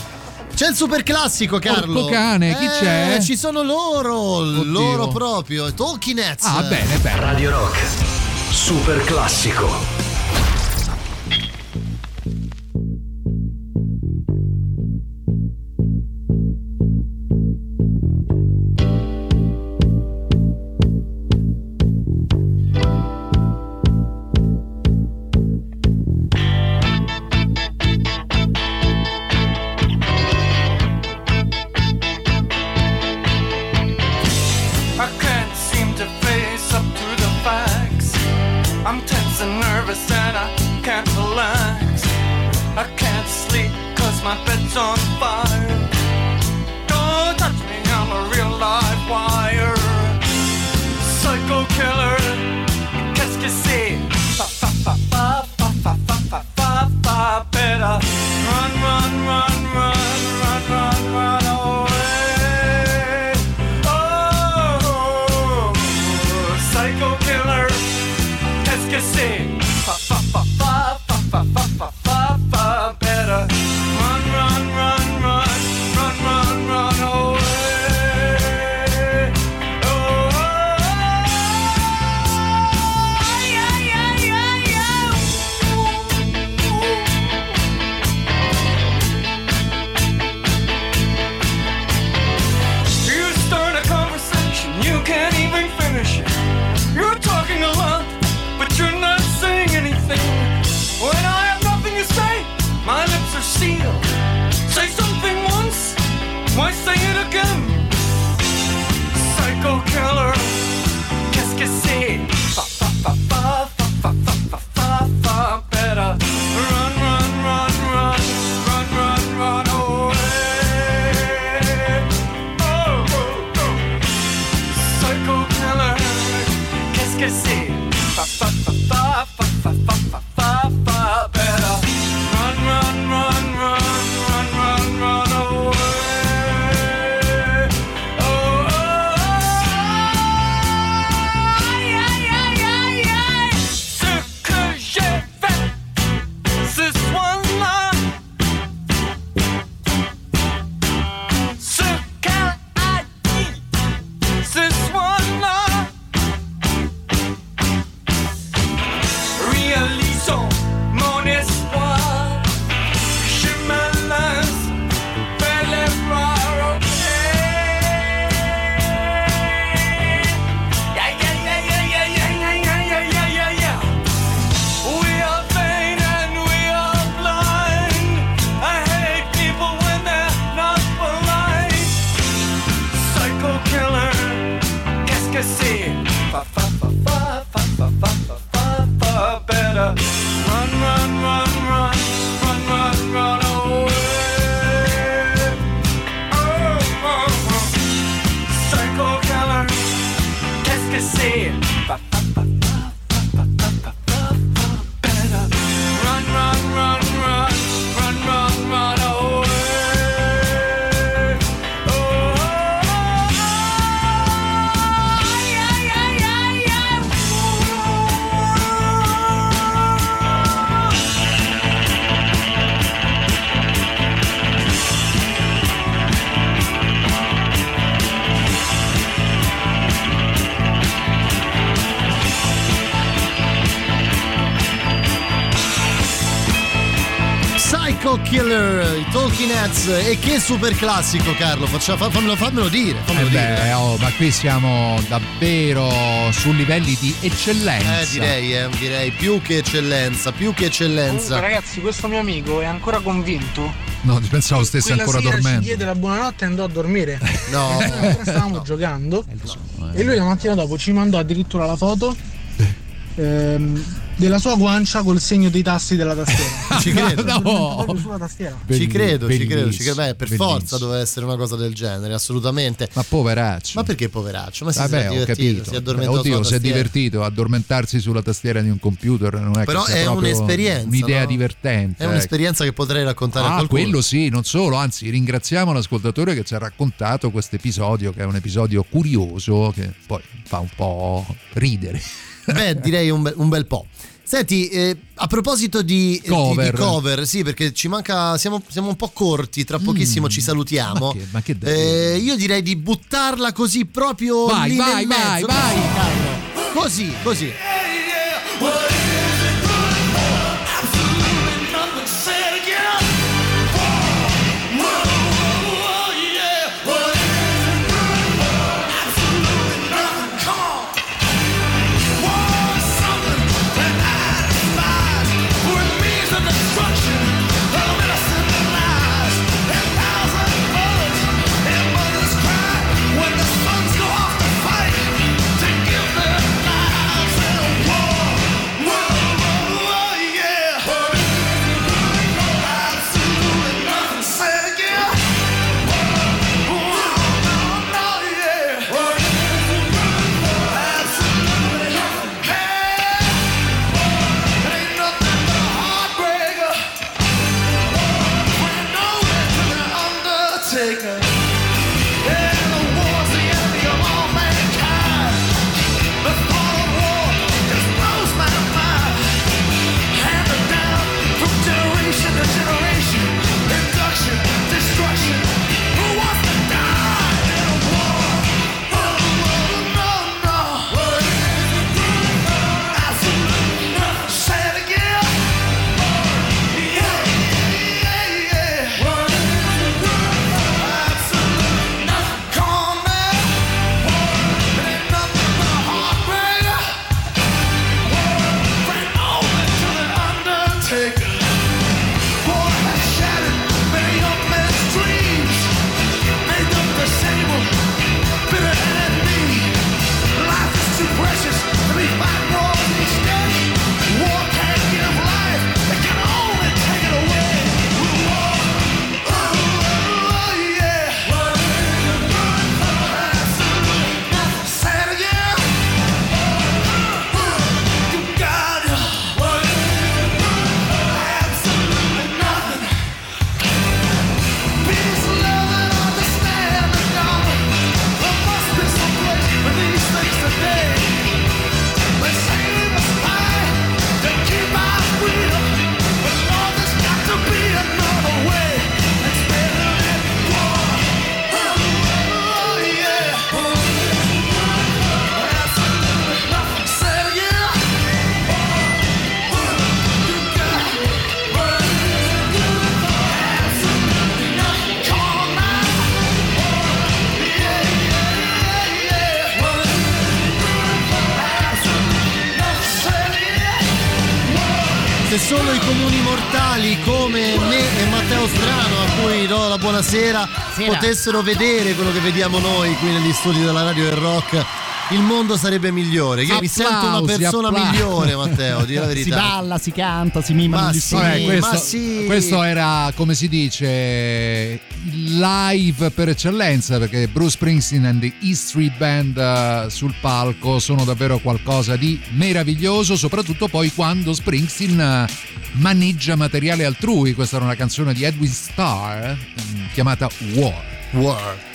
C: C'è il super classico, Carlo.
D: Porco cane,
C: eh, chi
D: c'è?
C: Ci sono loro, Oddio. loro proprio, Talking Heads.
D: Ah, bene, bene.
A: Radio Rock, super classico.
T: Heads e che super classico Carlo, Faccia, fa- fammelo, fammelo dire. Fammelo
D: Eh
T: dire.
D: beh, oh, ma qui siamo davvero su livelli di eccellenza.
T: Eh, direi, eh, direi più che eccellenza, più che eccellenza.
U: Comunque, ragazzi, questo mio amico è ancora convinto.
D: No, pensavo stesse
U: Quella
D: ancora
U: sera
D: dormendo.
U: Ci diede la buonanotte e andò a dormire. [LAUGHS]
T: No.
U: Ancora stavamo giocando. E lui la mattina dopo ci mandò addirittura la foto ehm, della sua guancia col segno dei tasti della tastiera.
T: Ci credo.
U: Tastiera.
T: Ci credo, ci credo, ci credo. Beh, per
D: bellissimo.
T: forza doveva essere una cosa del genere, assolutamente.
D: Ma poveraccio.
T: Ma perché poveraccio? Ma si
D: Vabbè,
T: è divertito, si è addormentato
D: Oddio, si è divertito. Addormentarsi sulla tastiera di un computer non è
T: Però
D: che
T: è un'esperienza,
D: Un'idea
T: no?
D: divertente.
T: È un'esperienza che potrei raccontare a
D: Ah,
T: qualcuno.
D: quello sì, non solo, anzi ringraziamo l'ascoltatore che ci ha raccontato questo episodio, che è un episodio curioso, che poi fa un po' ridere.
T: Beh, direi un bel, un bel po'. Senti, eh, a proposito di di-
D: Cover.
T: di cover, sì, perché ci manca, siamo, siamo un po' corti, tra pochissimo ci salutiamo.
D: Mm. Ma che, ma che
T: Eh, io direi di buttarla così proprio
D: Vai,
T: lì
D: vai,
T: nel
D: vai,
T: mezzo.
D: vai.
T: Dai, Carlo. Così, così. Potessero vedere quello che vediamo noi qui negli studi della radio del rock, il mondo sarebbe migliore. Io mi sento una
X: Applausi,
T: persona
X: applausi.
T: migliore, Matteo, di la [LAUGHS]
X: Si
T: verità.
X: balla, si canta, si mimano
T: Ma sì.
D: Vabbè, questo,
T: ma sì.
D: questo era, come si dice, live per eccellenza, perché Bruce Springsteen and the E Street Band eh, sul palco sono davvero qualcosa di meraviglioso, soprattutto poi quando Springsteen eh, maneggia materiale altrui. Questa era una canzone di Edwin Starr mm, chiamata War.
T: War.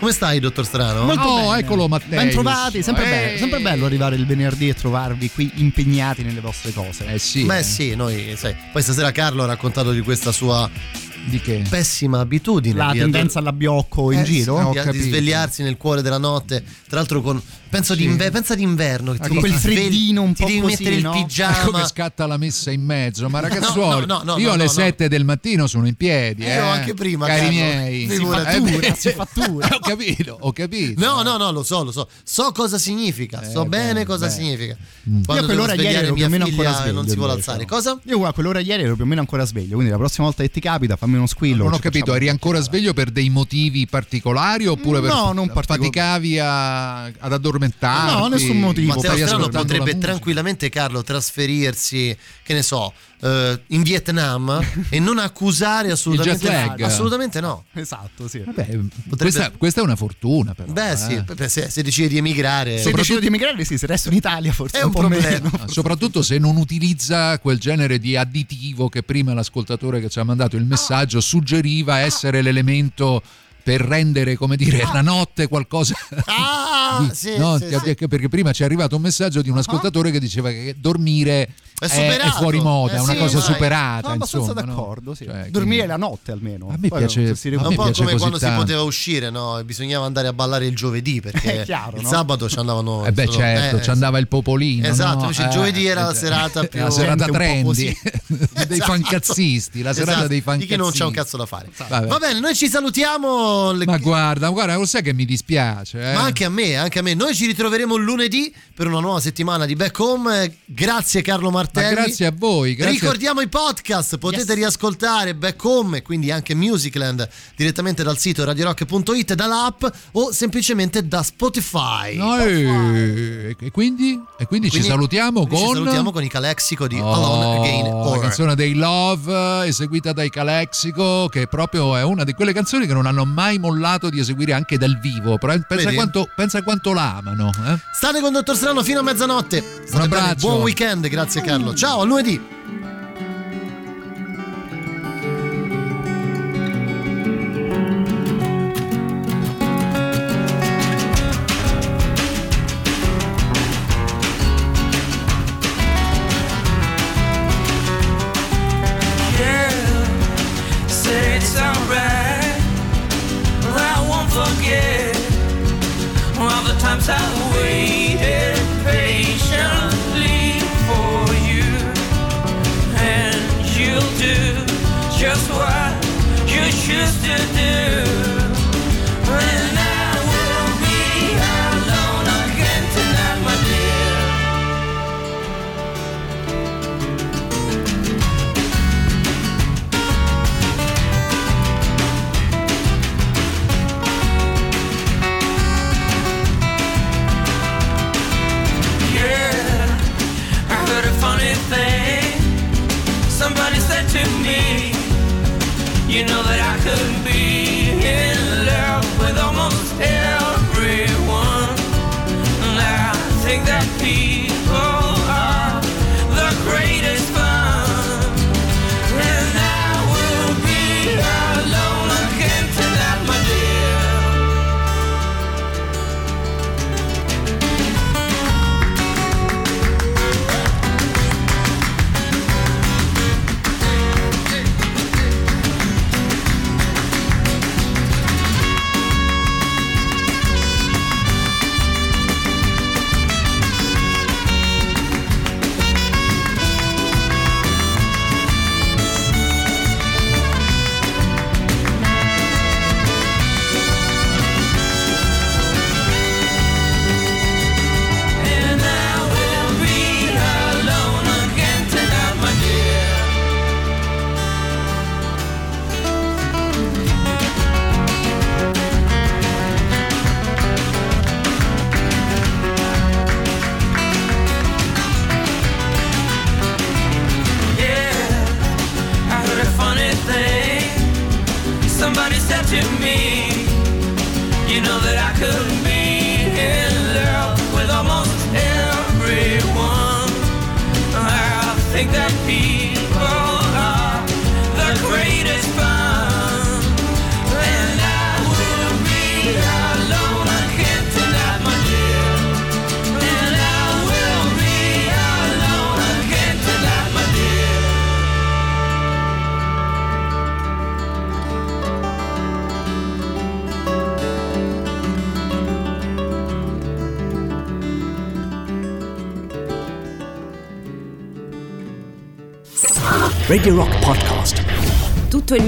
T: Come stai, dottor Strano?
X: Molto
D: Oh,
X: bene.
D: eccolo Matteo.
X: Ben trovati, sempre,
D: Eh.
X: bello, sempre bello arrivare il venerdì e trovarvi qui impegnati nelle vostre cose.
D: Eh sì.
T: Beh sì, noi, sai, poi stasera Carlo ha raccontato di questa sua
D: Di che?
T: pessima abitudine.
X: La tendenza all'abbiocco in
T: Eh,
X: giro.
T: sì,
D: Ho
T: di, di svegliarsi nel cuore della notte, tra l'altro con
C: Penso
D: Sì.
C: d'inver- pensa d'inverno, che ti
D: Con
C: devi
D: quel
X: freddino un
C: ti
X: po'
C: devi
X: così,
C: mettere
X: no?
C: il pigiama.
D: Come scatta la messa in mezzo, ma [LAUGHS] ragazzuoli,
C: No, no,
D: io alle
C: no,
D: 7 del mattino sono in piedi.
C: Io
D: eh,
C: anche prima,
D: cari
C: Carlo.
D: miei. Eh,
X: si fattura. [LAUGHS]
D: ho capito, ho capito.
C: No, no, no, lo so, lo so. So cosa significa, so
D: Eh,
C: bene
D: bene,
C: cosa
D: bene.
C: significa.
X: Io a
C: Quando devo
X: quell'ora ieri ero più o meno ancora
C: e non
X: sveglio.
C: si vuole alzare. Cosa?
X: Io a quell'ora ieri ero più o meno ancora sveglio, quindi la prossima volta che ti capita fammi uno squillo.
D: Non ho
X: ci
D: capito, eri ancora sveglio per dei motivi particolari oppure per
X: No, non particolari.
D: faticavi a- ad addormentarti?
X: No, nessun motivo.
C: Matteo Strano potrebbe tranquillamente, Carlo, trasferirsi, che ne so, eh, in Vietnam e non accusare assolutamente
D: Il jet lag.
C: Assolutamente no.
X: Esatto, sì.
D: Vabbè, questa, questa è una fortuna però.
C: Beh,
D: eh.
C: sì, se, se decide di emigrare,
X: Se decido di emigrare, sì, se resto in Italia forse
C: È
X: un,
C: un
X: po'
C: problema.
X: meno.
D: Soprattutto se non utilizza quel genere di additivo che prima l'ascoltatore che ci ha mandato il messaggio suggeriva essere l'elemento per rendere, come dire, la notte qualcosa.
C: Ah, [LAUGHS]
D: di-
C: sì,
D: no,
C: sì,
D: ti-
C: sì.
D: Perché prima ci è arrivato un messaggio di un ascoltatore che diceva che dormire
C: È
D: è, fuori moda,
C: Eh
D: è una
C: sì,
D: cosa
C: dai.
D: superata.
X: Sono abbastanza
D: insomma, no?
X: d'accordo, sì.
D: Cioè,
X: Dormire
D: quindi-
X: la notte almeno.
D: A me
X: Poi
D: piace-
X: si
D: a
C: È
D: me
C: un po'
D: piace
C: come quando si
D: tanto.
C: poteva uscire, no? Bisognava andare a ballare il giovedì perché [LAUGHS]
X: chiaro,
C: il
X: no?
C: sabato ci andavano.
D: Eh beh
C: solo-
D: certo,
C: eh,
D: ci andava il popolino.
C: Esatto,
D: no?
C: invece il
D: Eh,
C: giovedì era la
D: eh,
C: serata più
D: la serata trendy [LAUGHS] dei
C: Esatto.
D: fancazzisti, la serata
C: Esatto,
D: dei
C: Di
D: fancazzisti.
C: chi non c'è un cazzo da fare. Va bene, noi ci salutiamo. Le-
D: Ma guarda, guarda, lo sai che mi dispiace, eh?
C: Ma anche a me, anche a me. Noi ci ritroveremo lunedì per una nuova settimana di Back Home. Grazie Carlo
D: Ma
C: Martelli.
D: grazie a voi, grazie a-
C: Ricordiamo i podcast, potete
X: Yes.
C: riascoltare Back Home e quindi anche Musicland direttamente dal sito radiorock.it, dall'app o semplicemente da Spotify.
D: No, e, e quindi, e quindi ci
C: Quindi-
D: salutiamo
C: quindi
D: con
C: Ci salutiamo con i Calexico di
D: Oh,
C: Alone Again
D: la canzone dei Love eh, eseguita dai Calexico che proprio è una di quelle canzoni che non hanno mai mollato di eseguire anche dal vivo Però pensa quanto, pensa quanto la amano eh?
C: State con Dottor Strano fino a mezzanotte. State bene,
D: abbraccio.
C: buon weekend, grazie Carlo. Ciao, a lunedì.